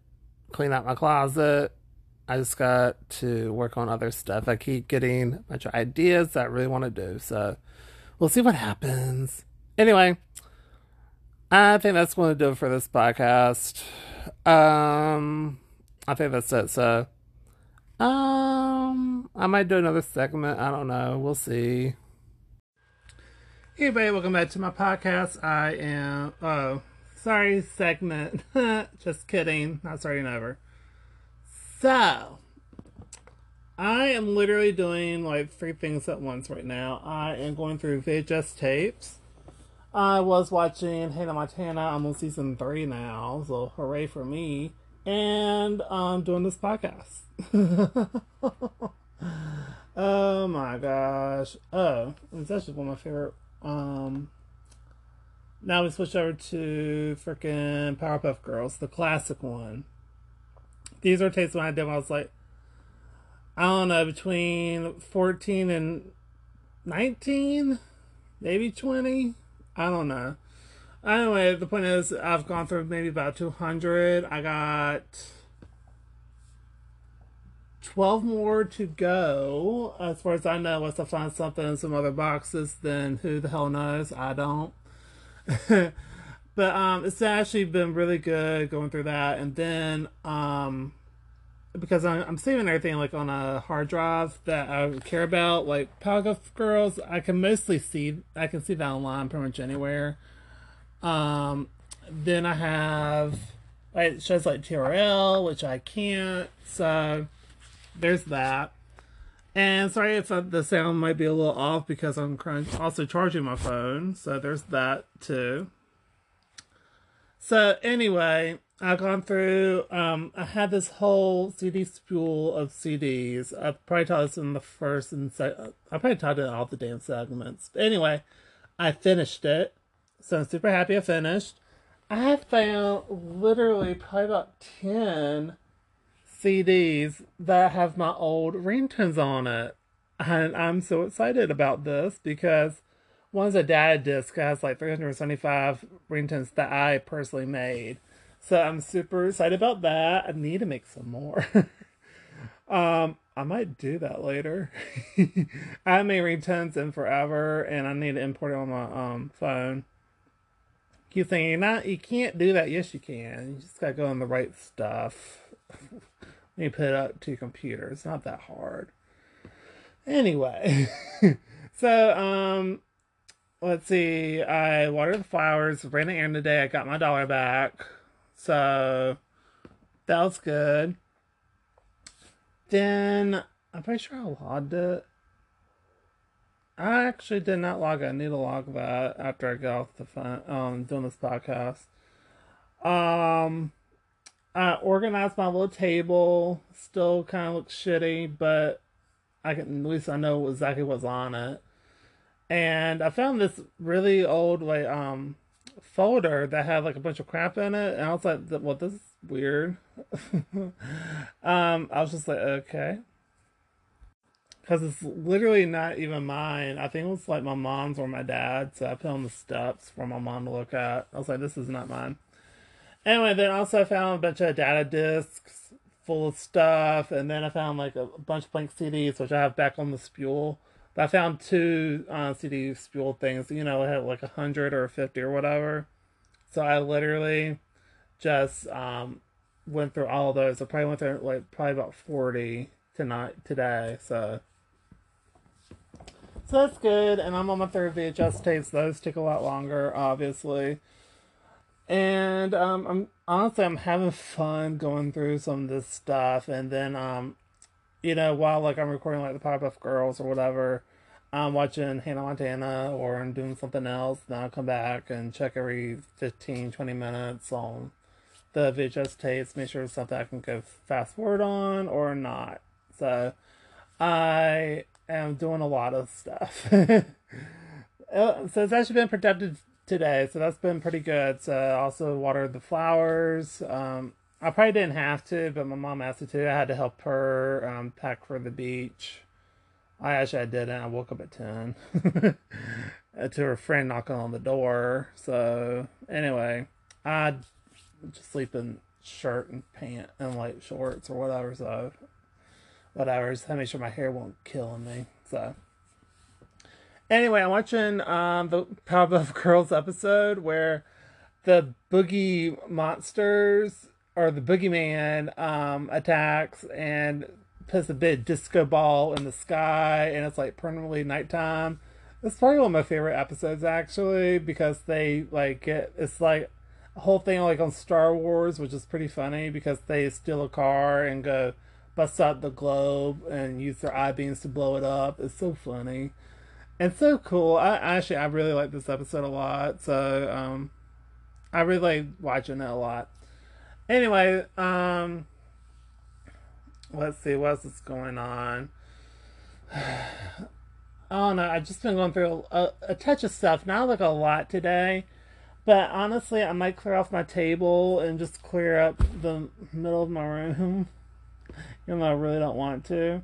clean out my closet. I just got to work on other stuff. I keep getting a bunch of ideas that I really want to do. So we'll see what happens. Anyway, I think that's going to do it for this podcast. Um, I think that's it. So, um, I might do another segment. I don't know. We'll see. Hey, everybody, welcome back to my podcast. I am, oh, sorry, segment. Just kidding. Not starting over. So, I am literally doing like three things at once right now. I am going through VHS tapes. I was watching Hannah Montana. I'm on season three now, so hooray for me. And I'm doing this podcast. oh my gosh. Oh, it's actually one of my favorite. Um, now we switch over to freaking Powerpuff Girls, the classic one. These are tapes when I did when I was like, I don't know, between 14 and 19, maybe 20. I don't know. Anyway, the point is, I've gone through maybe about 200. I got 12 more to go. As far as I know, unless I find something in some other boxes, then who the hell knows? I don't. but um, it's actually been really good going through that. And then um, because I'm, I'm saving everything like on a hard drive that I care about, like Powerpuff Girls. I can mostly see I can see that online pretty much anywhere. Um, then I have like shows like TRL, which I can't. So there's that. And sorry if the sound might be a little off because I'm also charging my phone. So there's that too. So anyway, I've gone through. Um, I had this whole CD spool of CDs. I probably taught this in the first and second. I probably taught it in all the damn segments. But anyway, I finished it, so I'm super happy I finished. I found literally probably about ten CDs that have my old ringtones on it, and I'm so excited about this because one's a data disc has like 375 ringtones that I personally made so I'm super excited about that. I need to make some more. um, I might do that later. I haven't made ringtones in forever, and I need to import it on my um phone. You think not? You can't do that? Yes, you can. You just gotta go on the right stuff. you put it up to your computer. It's not that hard. Anyway, so um, let's see. I watered the flowers, ran the errand today. I got my dollar back. So that was good. Then I'm pretty sure I logged it. I actually did not log it. I need to log that after I get off the phone um doing this podcast. Um I organized my little table. Still kind of looks shitty, but I can at least I know exactly what's on it. And I found this really old like um folder that had like a bunch of crap in it, and I was like, "Well, this is weird." um, I was just like, "Okay," because it's literally not even mine. I think it was like my mom's or my dad's. So I put on the steps for my mom to look at. I was like, "This is not mine." Anyway, then also I found a bunch of data discs full of stuff, and then I found like a bunch of blank CDs, which I have back on the spool. But I found two uh, CD spool things. You know, it had like a hundred or fifty or whatever. So I literally just um, went through all those. I probably went through like probably about forty tonight today. So. So that's good, and I'm on my third VHS tapes. Those take a lot longer, obviously. And um, I'm honestly I'm having fun going through some of this stuff, and then um, you know, while like I'm recording like the Powerpuff Girls or whatever, I'm watching Hannah Montana or I'm doing something else, then I'll come back and check every 15, 20 minutes on the VHS tapes, make sure it's something I can go fast forward on or not. So I am doing a lot of stuff. Uh, so it's actually been productive today, so that's been pretty good. So I also watered the flowers. Um, I probably didn't have to, but my mom asked me to. I had to help her um, pack for the beach. I actually I didn't. I woke up at ten to her friend knocking on the door. So anyway, I just sleep in shirt and pant and like shorts or whatever. So whatever. Just make sure my hair won't kill me. So anyway, I'm watching um the Powerpuff Girls episode where the boogie monsters or the boogeyman um attacks and puts a big disco ball in the sky and it's like permanently nighttime. It's probably one of my favorite episodes actually because they like get it's like a whole thing like on Star Wars, which is pretty funny because they steal a car and go bust out the globe and use their eye beams to blow it up. It's so funny and so cool. I actually I really like this episode a lot. So um, I really like watching it a lot. Anyway, um, let's see what's going on. I don't know. I've just been going through a, a, touch of stuff, not like a lot today, but honestly, I might clear off my table and just clear up the middle of my room, even though I really don't want to.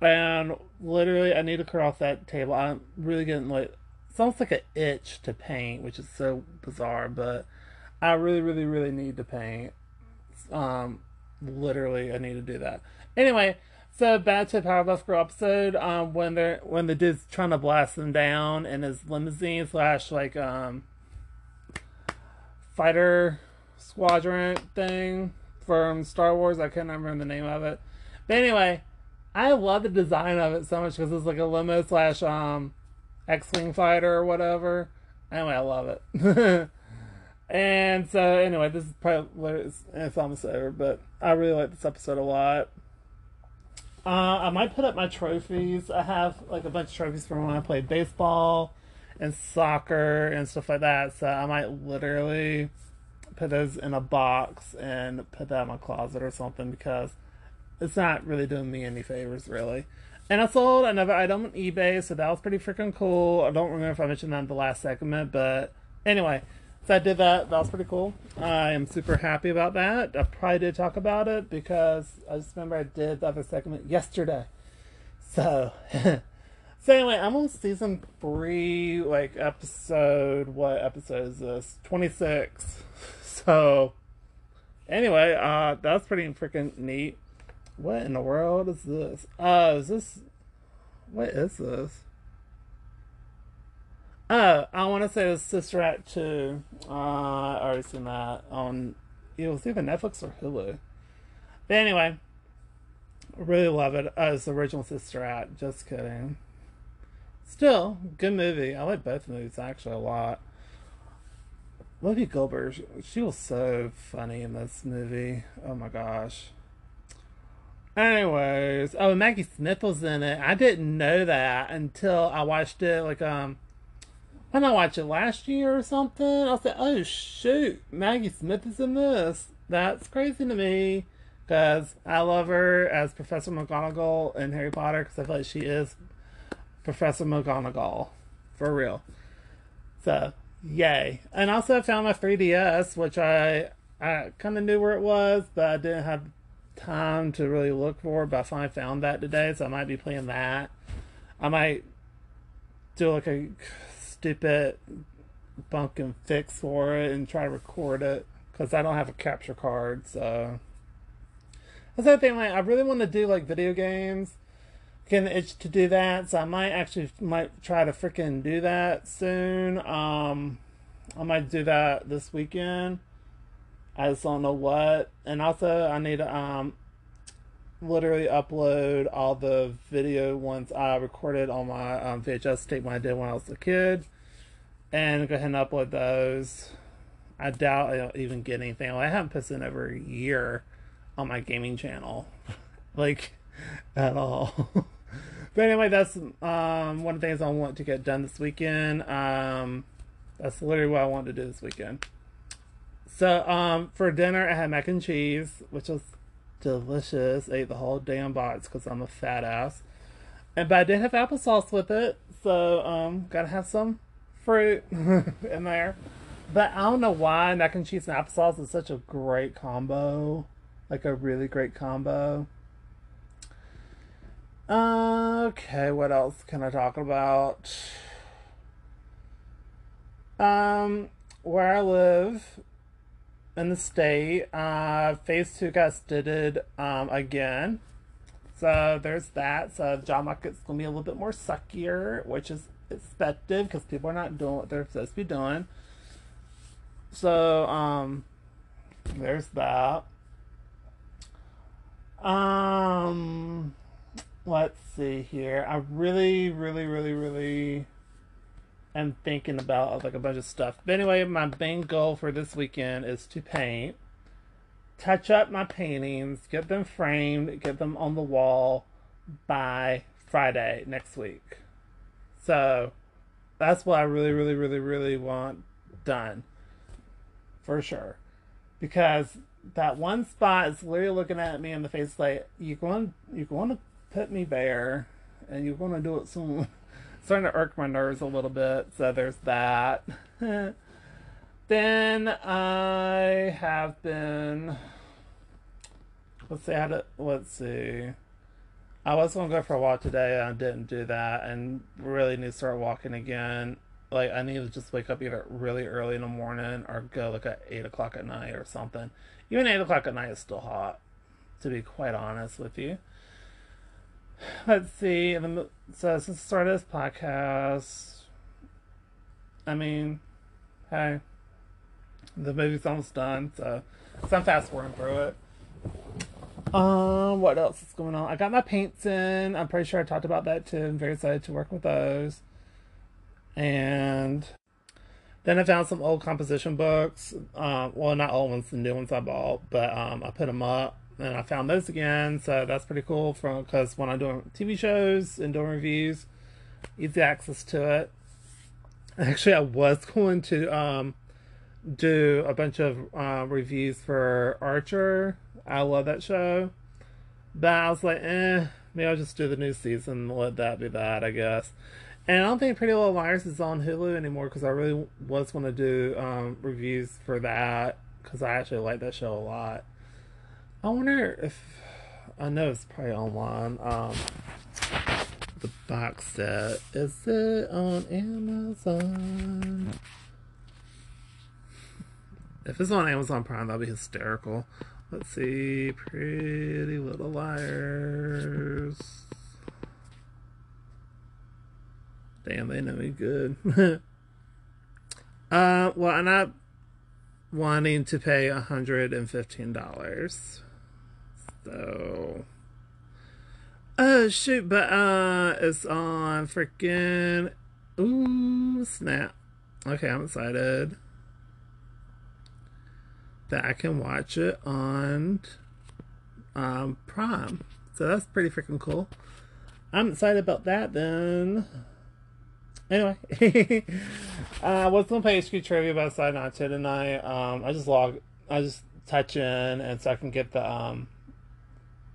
And literally, I need to clear off that table. I'm really getting like it's almost like an itch to paint, which is so bizarre, but I really, really, really need to paint. Um, literally, I need to do that. Anyway, so back to Powerpuff Girl episode. Um, when they're when the dude's trying to blast them down in his limousine slash like um fighter squadron thing from Star Wars. I can't remember the name of it. But anyway, I love the design of it so much because it's like a limo slash um X-wing fighter or whatever. Anyway, I love it. and so anyway, this is probably it's, almost over, but I really like this episode a lot. Uh, I might put up my trophies. I have like a bunch of trophies from when I played baseball and soccer and stuff like that. So I might literally put those in a box and put that in my closet or something because it's not really doing me any favors, really. And I sold another item on eBay, so that was pretty freaking cool. I don't remember if I mentioned that in the last segment, but anyway, so I did that. That was pretty cool. I am super happy about that. I probably did talk about it because I just remember I did the other segment yesterday. So, so anyway, I'm on season three, like episode. What episode is this? Twenty six. So, anyway, uh, that's pretty freaking neat. What in the world is this? Uh, is this. What is this? Oh, I want to say it's Sister Act 2. Uh, I already seen that on. It was either Netflix or Hulu. But anyway, really love it. Oh, the original Sister Act. Just kidding. Still, good movie. I like both movies actually a lot. Whoopi Goldberg, she was so funny in this movie. Oh my gosh. Anyways, oh Maggie Smith was in it. I didn't know that until I watched it. Like um, when I watched it last year or something, I like, oh shoot, Maggie Smith is in this. That's crazy to me because I love her as Professor McGonagall in Harry Potter because I feel like she is Professor McGonagall for real. So yay! And also I found my 3DS, which I I kind of knew where it was, but I didn't have time to really look for, but I finally found that today, so I might be playing that. I might do like a stupid bunk and fix for it and try to record it because I don't have a capture card. So that's the thing. Like, I really want to do like video games. Can itch to do that, so I might actually might try to freaking do that soon. Um, I might do that this weekend. I just don't know what. And also, I need to um, literally upload all the video ones I recorded on my um, VHS tape when I did when I was a kid, and go ahead and upload those. I doubt I'll even get anything. I haven't posted in over a year on my gaming channel, like at all. but anyway, that's um, one of the things I want to get done this weekend. Um, that's literally what I want to do this weekend. So, um, for dinner, I had mac and cheese, which was delicious. I ate the whole damn box because I'm a fat ass. And but I did have applesauce with it, so um, gotta have some fruit in there. But I don't know why mac and cheese and applesauce is such a great combo, like a really great combo. Okay, what else can I talk about? Um, where I live in the state, uh, phase two got studded um, again. So there's that. So job market's gonna be a little bit more suckier, which is expected because people are not doing what they're supposed to be doing. So um, there's that. Um, let's see here. I really, really, really, really am thinking about like a bunch of stuff. But anyway, my main goal for this weekend is to paint, touch up my paintings, get them framed, get them on the wall by Friday next week. So that's what I really, really, really, really want done. For sure. Because that one spot is literally looking at me in the face like you're going you're going to put me bare and you're going to do it soon starting to irk my nerves a little bit. So there's that. Then i have been let's see how to let's see i was to go for a walk today and i didn't do that and really need to start walking again like i need to just wake up either really early in the morning or go like at 8 o'clock at night or something even 8 o'clock at night is still hot, to be quite honest with you. Let's see. So, since the start this podcast, I mean, hey, the movie's almost done, so, so I'm fast forwarding through it. Um, what else is going on? I got my paints in. I'm pretty sure I talked about that too. I'm very excited to work with those. And then I found some old composition books. Um, well, not old ones, the new ones I bought, but um, I put them up and I found those again. So that's pretty cool from because when I'm doing TV shows and doing reviews, easy access to it. Actually, I was going to um, do a bunch of uh, reviews for Archer. I love that show, but I was like, eh, maybe I'll just do the new season. Let that be that, I guess. And I don't think Pretty Little Liars is on Hulu anymore because I really was going to do um, reviews for that because I actually like that show a lot. I wonder if I know it's probably online. Um, the box set is it on Amazon? If it's on Amazon Prime, that'd be hysterical. Let's see, Pretty Little Liars. Damn, they know me good. uh, well, I'm not wanting to pay $115. So. Oh, shoot, but, uh, it's on freaking. Ooh, snap. Okay, I'm excited that I can watch it on um, Prime. So that's pretty freaking cool. I'm excited about that then. Anyway, uh, I was gonna play HQ trivia, but I decided not to tonight. Um, I just log, I just touch in, and so I can get the, um,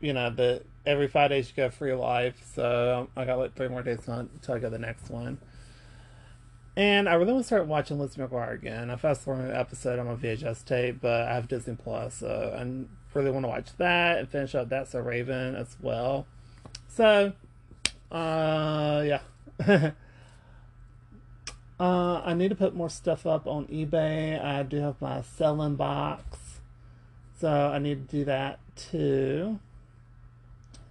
you know, the every five days you get a free life. So I got like three more days until I get the next one. And I really want to start watching Lizzie McGuire again. I fast forwarded an episode on my VHS tape, but I have Disney Plus, so I really want to watch that and finish up That's So Raven as well. So, uh, yeah. Uh, I need to put more stuff up on eBay. I do have my selling box, so I need to do that too.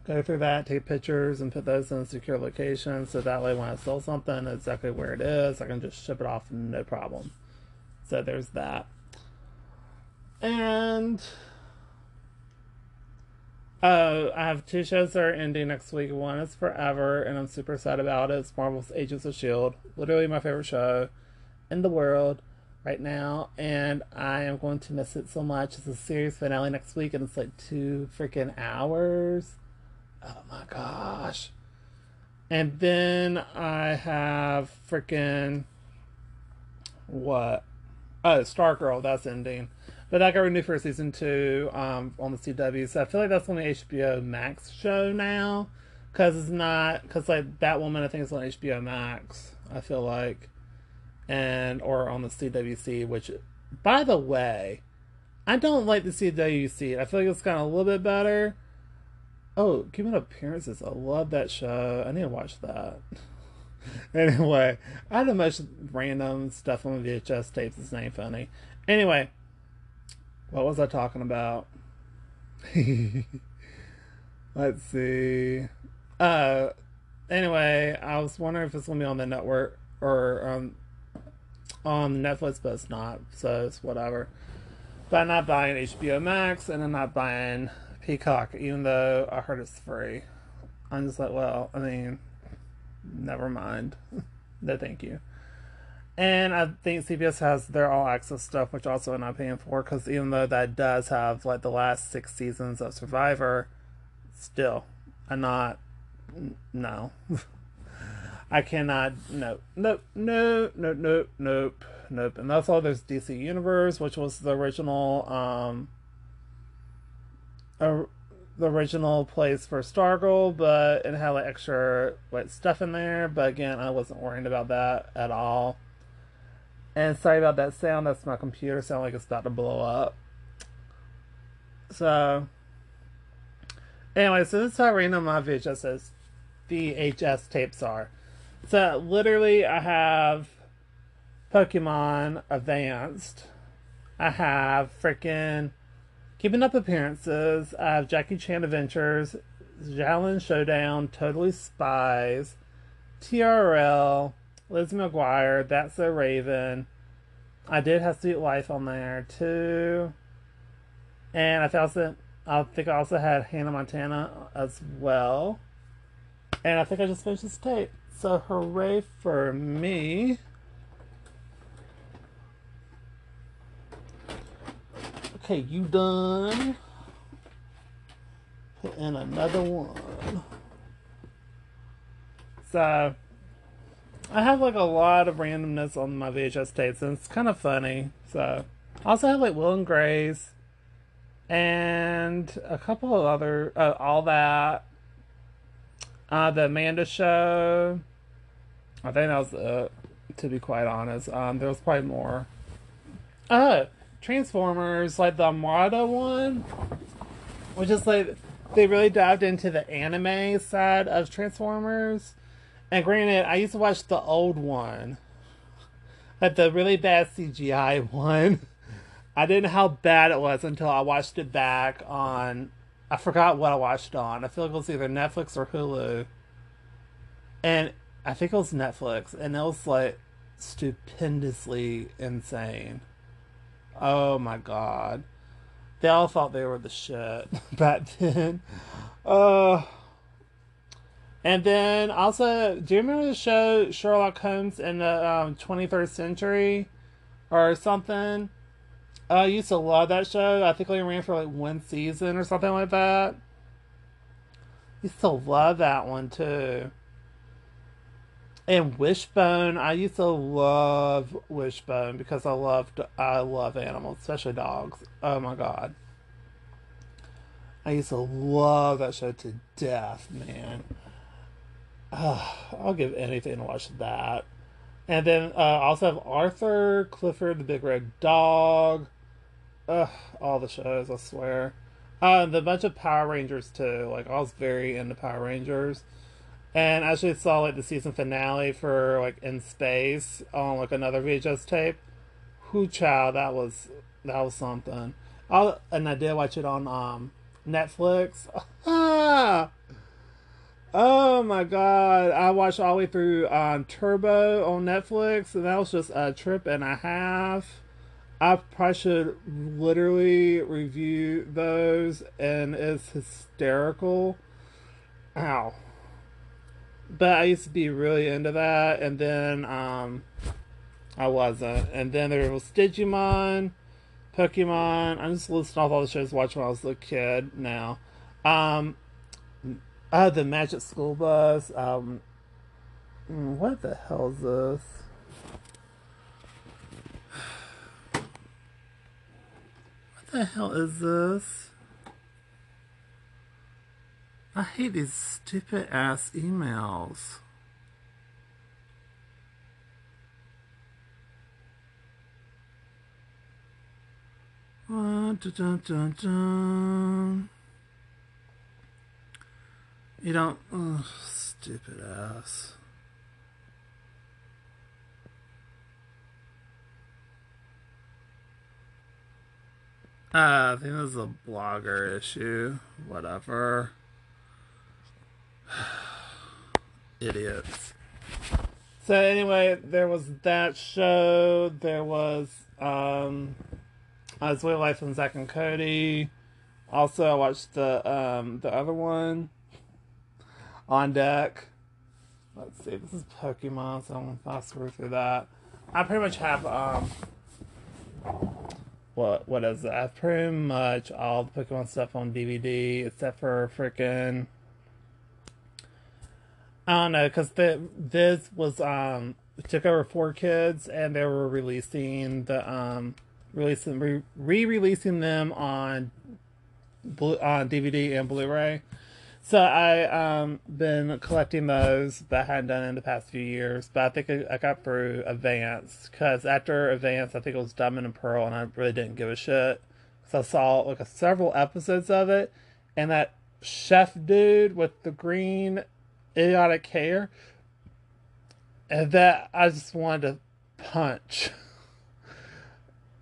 Go through that, take pictures, and put those in a secure location, so that way when I sell something, exactly where it is, I can just ship it off no problem. So there's that. And uh, I have two shows that are ending next week. One is Forever, and I'm super sad about it. It's Marvel's Agents of S.H.I.E.L.D. Literally my favorite show in the world right now, and I am going to miss it so much. It's a series finale next week, and it's like two freaking hours. Oh my gosh. And then I have freaking. What? Oh, Stargirl, that's ending. But that got renewed for season two um, on the CW. So I feel like that's on the HBO Max show now. Because it's not. Because, like, that woman, I think, it's on HBO Max. I feel like. And, or on the CWC, which, by the way, I don't like the CWC. I feel like it's of a little bit better. Oh, Keeping Appearances. I love that show. I need to watch that. anyway, I had a bunch of random stuff on the VHS tapes. It's not funny. Anyway, what was I talking about? Let's see. Uh, anyway, I was wondering if it's gonna be on the network or um on Netflix, but it's not. So it's whatever. But I'm not buying HBO Max, and I'm not buying Peacock, even though I heard it's free. I'm just like, well, I mean, never mind. no, thank you. And I think CBS has their all access stuff, which also I'm not paying for, because even though that does have like the last six seasons of Survivor, still, I'm not. No. I cannot. Nope. Nope. Nope. Nope. Nope. Nope. Nope. And that's all there's DC Universe, which was the original, um, uh, the original place for Stargirl, but it had like extra like stuff in there. But again, I wasn't worried about that at all. And sorry about that sound. That's my computer sound like it's about to blow up. So, anyway, so this is how random my VHS VHS tapes are. So literally, I have Pokemon Advanced. I have freaking Keeping Up Appearances. I have Jackie Chan Adventures, Xiaolin Showdown, Totally Spies, TRL, Liz McGuire, That's So Raven. I did have Suite Life on there too. And I also I think I also had Hannah Montana as well. And I think I just finished this tape. So hooray for me. Okay, you done. Put in another one. So I have like a lot of randomness on my VHS tapes and it's kind of funny. So I also have like Will and Grace and a couple of other uh, all that uh, the Amanda Show. I think that was uh, to be quite honest. Um, there was probably more. Uh, Transformers, like the Armada one, which is like they really dived into the anime side of Transformers. And granted, I used to watch the old one, like the really bad CGI one. I didn't know how bad it was until I watched it back on I forgot what I watched on. I feel like it was either Netflix or Hulu. And I think it was Netflix, and it was like stupendously insane. Oh my god. They all thought they were the shit back then. Uh and then also, do you remember the show Sherlock Holmes in the um, 23rd century or something? I used to love that show. I think it only ran for like one season or something like that. Used to love that one too. And Wishbone, I used to love Wishbone because I loved I love animals, especially dogs. Oh my god. I used to love that show to death, man. Uh, I'll give anything to watch that. And then uh, also have Arthur, Clifford the Big Red Dog, Ugh, all the shows, I swear. Uh, the bunch of Power Rangers too. Like I was very into Power Rangers, and I actually saw like the season finale for like in space on like another VHS tape. Who chow, that was that was something. i and I did watch it on um Netflix. oh my god! I watched all the way through um, Turbo on Netflix, and that was just a trip and a half. I probably should literally review those, and it's hysterical. Ow. But I used to be really into that, and then um, I wasn't. And then there was Digimon, Pokemon. I'm just listing off all the shows I watched when I was a kid now. Um, uh, the Magic School Bus. Um, what the hell is this? What the hell is this? I hate these stupid ass emails. You don't. Oh, stupid ass. Uh, I think this is a blogger issue. Whatever. Idiots. So anyway, there was that show. There was um, I was with Life and Zack and Cody. Also, I watched the um the other one on deck. Let's see. This is Pokemon, so I'm gonna fast forward through that. I pretty much have um what what is it? I have pretty much all the Pokemon stuff on DVD except for freaking I don't know because the this was um took over 4Kids and they were releasing the um releasing re releasing them on blue, on DVD and Blu-ray. So I um been collecting those that I hadn't done in the past few years, but I think I, I got through Advance because after Advance, I think it was Diamond and Pearl, and I really didn't give a shit. So I saw like a, several episodes of it, and that chef dude with the green idiotic hair, and that I just wanted to punch.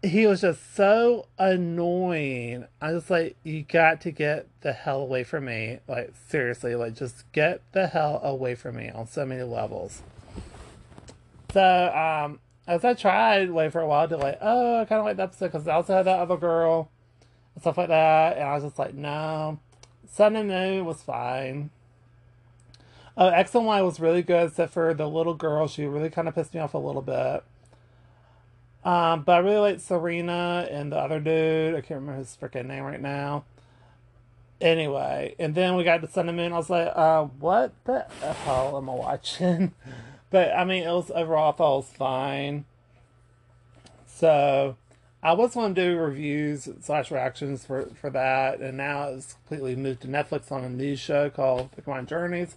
he was just so annoying. I was like, you got to get the hell away from me. Like, seriously, like, just get the hell away from me on so many levels. So, um, as I tried, like, for a while to, like, oh, I kind of like the episode because I also had that other girl and stuff like that. And I was just like, no. Sun and Moon was fine. Oh, X and Y was really good, except for the little girl. She really kind of pissed me off a little bit. Um, but I really like Serena and the other dude. I can't remember his freaking name right now. Anyway, and then we got the Sun and Moon. I was like, uh, what the hell am I watching? but I mean, it was overall, I thought it was fine. So I was going to do reviews slash reactions for, for that, and now it's completely moved to Netflix on a new show called Pokemon Journeys,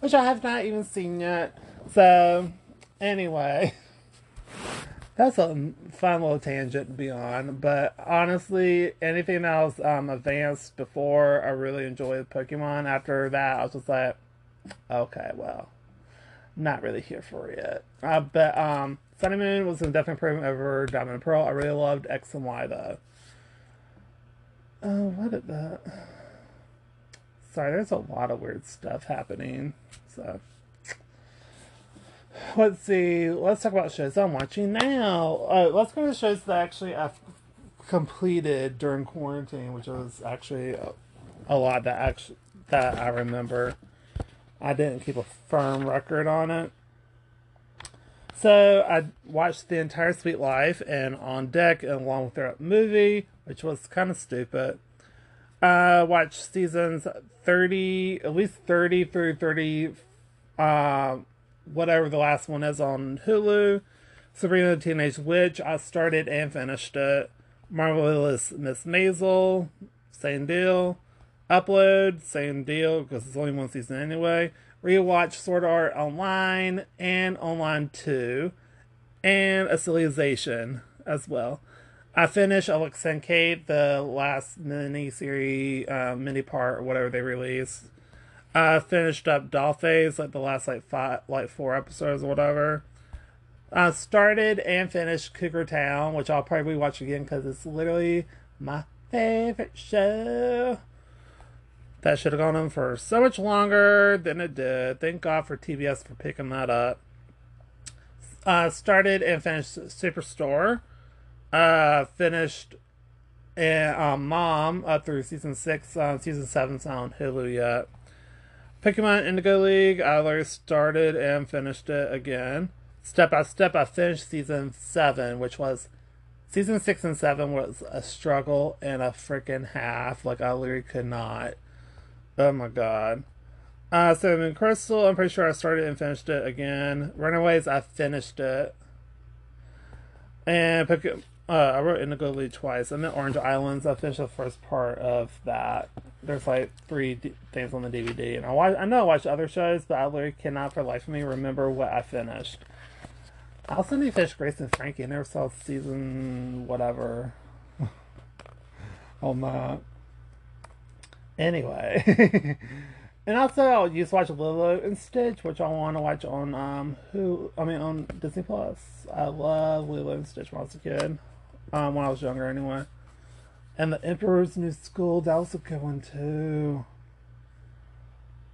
which I have not even seen yet. So, anyway. that's a fun little tangent to be on. But honestly, anything else um, advanced before, I really enjoyed Pokemon. After that, I was just like, okay, well, not really here for it. Uh, but um, Sun and Moon was a definite improvement over Diamond and Pearl. I really loved X and Y though. Oh, what did that? Sorry, there's a lot of weird stuff happening. So let's see. Let's talk about shows I'm watching now. Uh, let's go to shows that actually I've completed during quarantine, which was actually a, a lot that actually that I remember. I didn't keep a firm record on it. So I watched the entire Suite Life and On Deck along with their movie, which was kind of stupid. I watched seasons 30, at least 30 through 30, uh, whatever the last one is on Hulu. Sabrina the Teenage Witch, I started and finished it. Marvelous Miss Maisel, same deal. Upload, same deal, because it's only one season anyway. Rewatch Sword Art Online and Online 2, and Alicization as well. I finished Alexa and Katie, the last mini series, uh, mini part, or whatever they released. I finished up Dollface, like the last like five, like four episodes or whatever. I started and finished Cougar Town, which I'll probably watch again because it's literally my favorite show. That should have gone on for so much longer than it did. Thank God for TBS for picking that up. Uh, started and finished Superstore. Uh, finished and um, Mom up through season six. Uh, season seven's not on Hulu yet. Pokemon Indigo League, I already started and finished it again. Step by step, I finished season 7, which was. Season 6 and 7 was a struggle and a freaking half. Like, I literally could not. Oh my god. Uh, so in Crystal, I'm pretty sure I started and finished it again. Runaways, I finished it. And Pokemon. Uh, I wrote Indigo League twice. I'm in Orange Islands. I finished the first part of that. There's like three d- things on the DVD, and I watch. I know I watched other shows, but I literally cannot for life of me remember what I finished. I also need to finish Grace and Frankie. I never saw season whatever. on that. Anyway, And also, I used to watch Lilo and Stitch, which I want to watch on um who I mean on Disney Plus. I love Lilo and Stitch when I was a kid, um when I was younger anyway. And the Emperor's New School that was a good one too.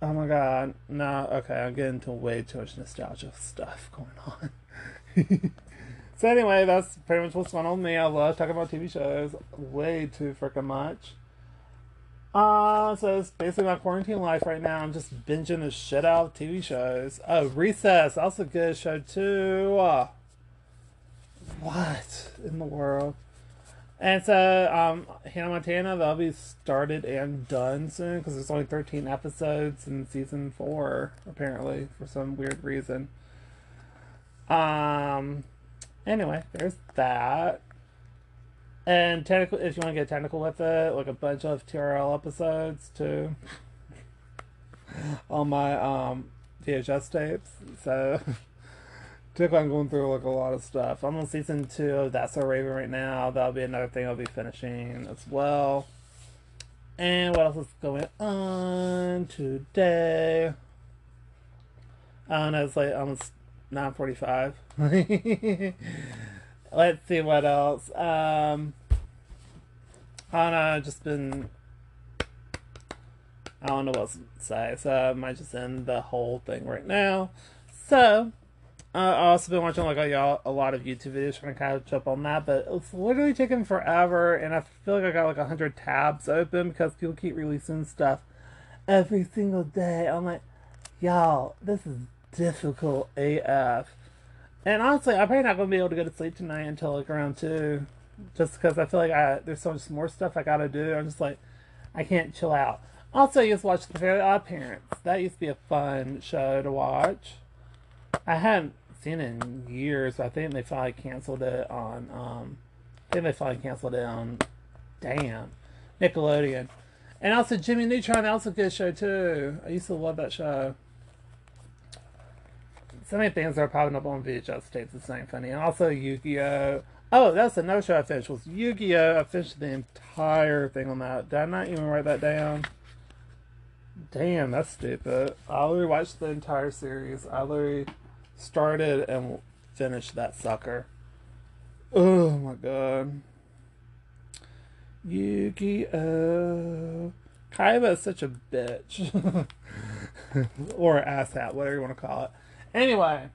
Oh my god, no, okay, I'm getting into way too much nostalgia stuff going on. so anyway, that's pretty much what's going on with me. I love talking about TV shows way too freaking much. Uh, so it's basically my quarantine life right now. I'm just binging the shit out of TV shows. Oh, Recess, that's a good show too. Uh, what in the world? And so, um, Hannah Montana, that'll be started and done soon because there's only 13 episodes in season four, apparently, for some weird reason. Um, anyway, there's that. And technical, if you want to get technical with it, like a bunch of TRL episodes too on my um, VHS tapes. So, I'm going through like a lot of stuff. I'm on season two of That's So Raven right now. That'll be another thing I'll be finishing as well. And what else is going on today? I don't know. It's like almost 9:45. Let's see what else. Um, I don't know. I've just been. I don't know what to say, so I might just end the whole thing right now. So, uh, I've also been watching like a, a lot of YouTube videos trying to catch up on that, but it's literally taken forever, and I feel like I got like hundred tabs open because people keep releasing stuff every single day. I'm like, y'all, this is difficult AF. And honestly, I'm probably not gonna be able to go to sleep tonight until like around two, just because I feel like I there's so much more stuff I gotta do. I'm just like, I can't chill out. Also, I used to watch The Fairly Odd Parents. That used to be a fun show to watch. I hadn't seen it in years. I think they finally canceled it on. Um, I think they finally canceled it on. Damn, Nickelodeon. And also Jimmy Neutron. That was a good show too. I used to love that show so many things are popping up on VHS tapes. It's not funny. And also Yu-Gi-Oh. Oh, that's another show I finished. Was Yu-Gi-Oh. I finished the entire thing on that. Did I not even write that down? Damn, that's stupid. I literally watched the entire series. I literally started and finished that sucker. Oh my god. Yu-Gi-Oh. Kaiba is such a bitch. or asshat, whatever you want to call it. Anyway,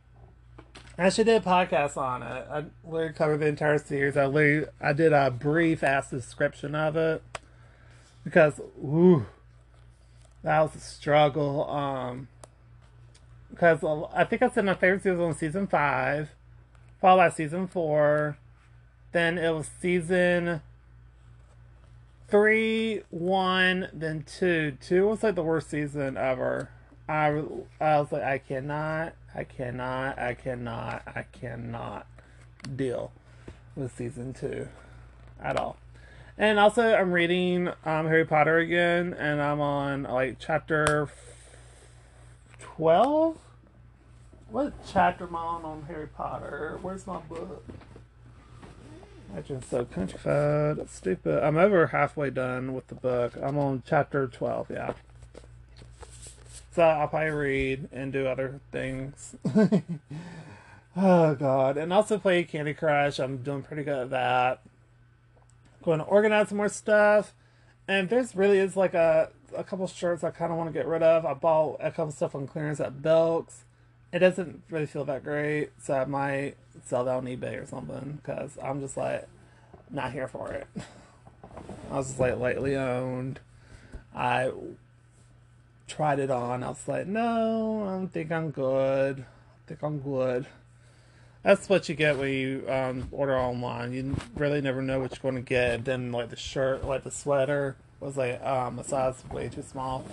I actually did a podcast on it. I literally covered the entire series. I literally, I did a brief ass description of it because, ooh, that was a struggle. Um, because I think I said my favorite season was season five, followed by season four, then it was season three, one, then two. Two was like the worst season ever. I, I was like, I cannot I cannot, I cannot, I cannot deal with season two at all. And also, I'm reading um, Harry Potter again, and I'm on like chapter twelve. What chapter am I on on Harry Potter? Where's my book? I just so countrified. That's stupid. I'm over halfway done with the book. I'm on chapter twelve. Yeah. So I'll probably read and do other things. oh god. And also play Candy Crush. I'm doing pretty good at that. Going to organize some more stuff. And there's really is like a a couple shirts I kind of want to get rid of. I bought a couple stuff on clearance at Belk's. It doesn't really feel that great, so I might sell that on eBay or something because I'm just like not here for it. I was just like lightly owned. I tried it on. I was like, no, I don't think I'm good. I think I'm good. That's what you get when you um, order online. You really never know what you're going to get. Then, like the shirt, like the sweater, was like um, a size way too small.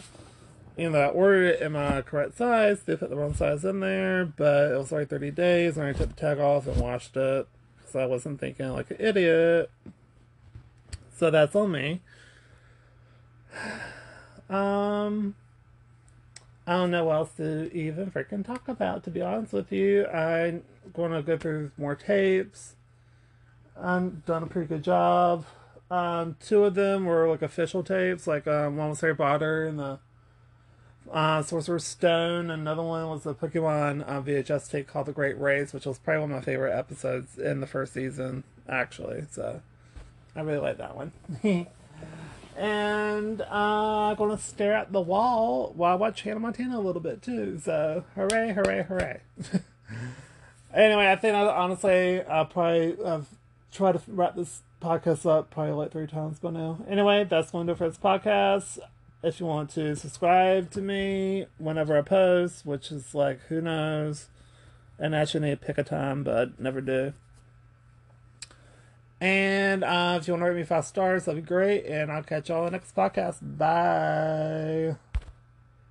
You know, I ordered it in my correct size. They put the wrong size in there, but it was like 30 days, and I took the tag off and washed it. So I wasn't thinking like an idiot. So that's on me. Um, I don't know what else to even freaking talk about, to be honest with you. I'm going to go through more tapes. I've done a pretty good job. Um, two of them were like official tapes, like um, one was Harry Potter and the uh, Sorcerer's Stone. Another one was a Pokemon uh, VHS tape called The Great Race, which was probably one of my favorite episodes in the first season, actually. So I really like that one. and uh, I'm going to stare at the wall while I watch Hannah Montana a little bit too. So hooray, hooray, hooray. anyway, I think I honestly I'll probably uh, try to wrap this podcast up probably like three times by now. Anyway, that's going to do for this podcast. If you want to subscribe to me whenever I post, which is like who knows, and actually need to pick a time, but never do. And uh, if you want to rate me five stars, that'd be great. And I'll catch y'all in the next podcast. Bye.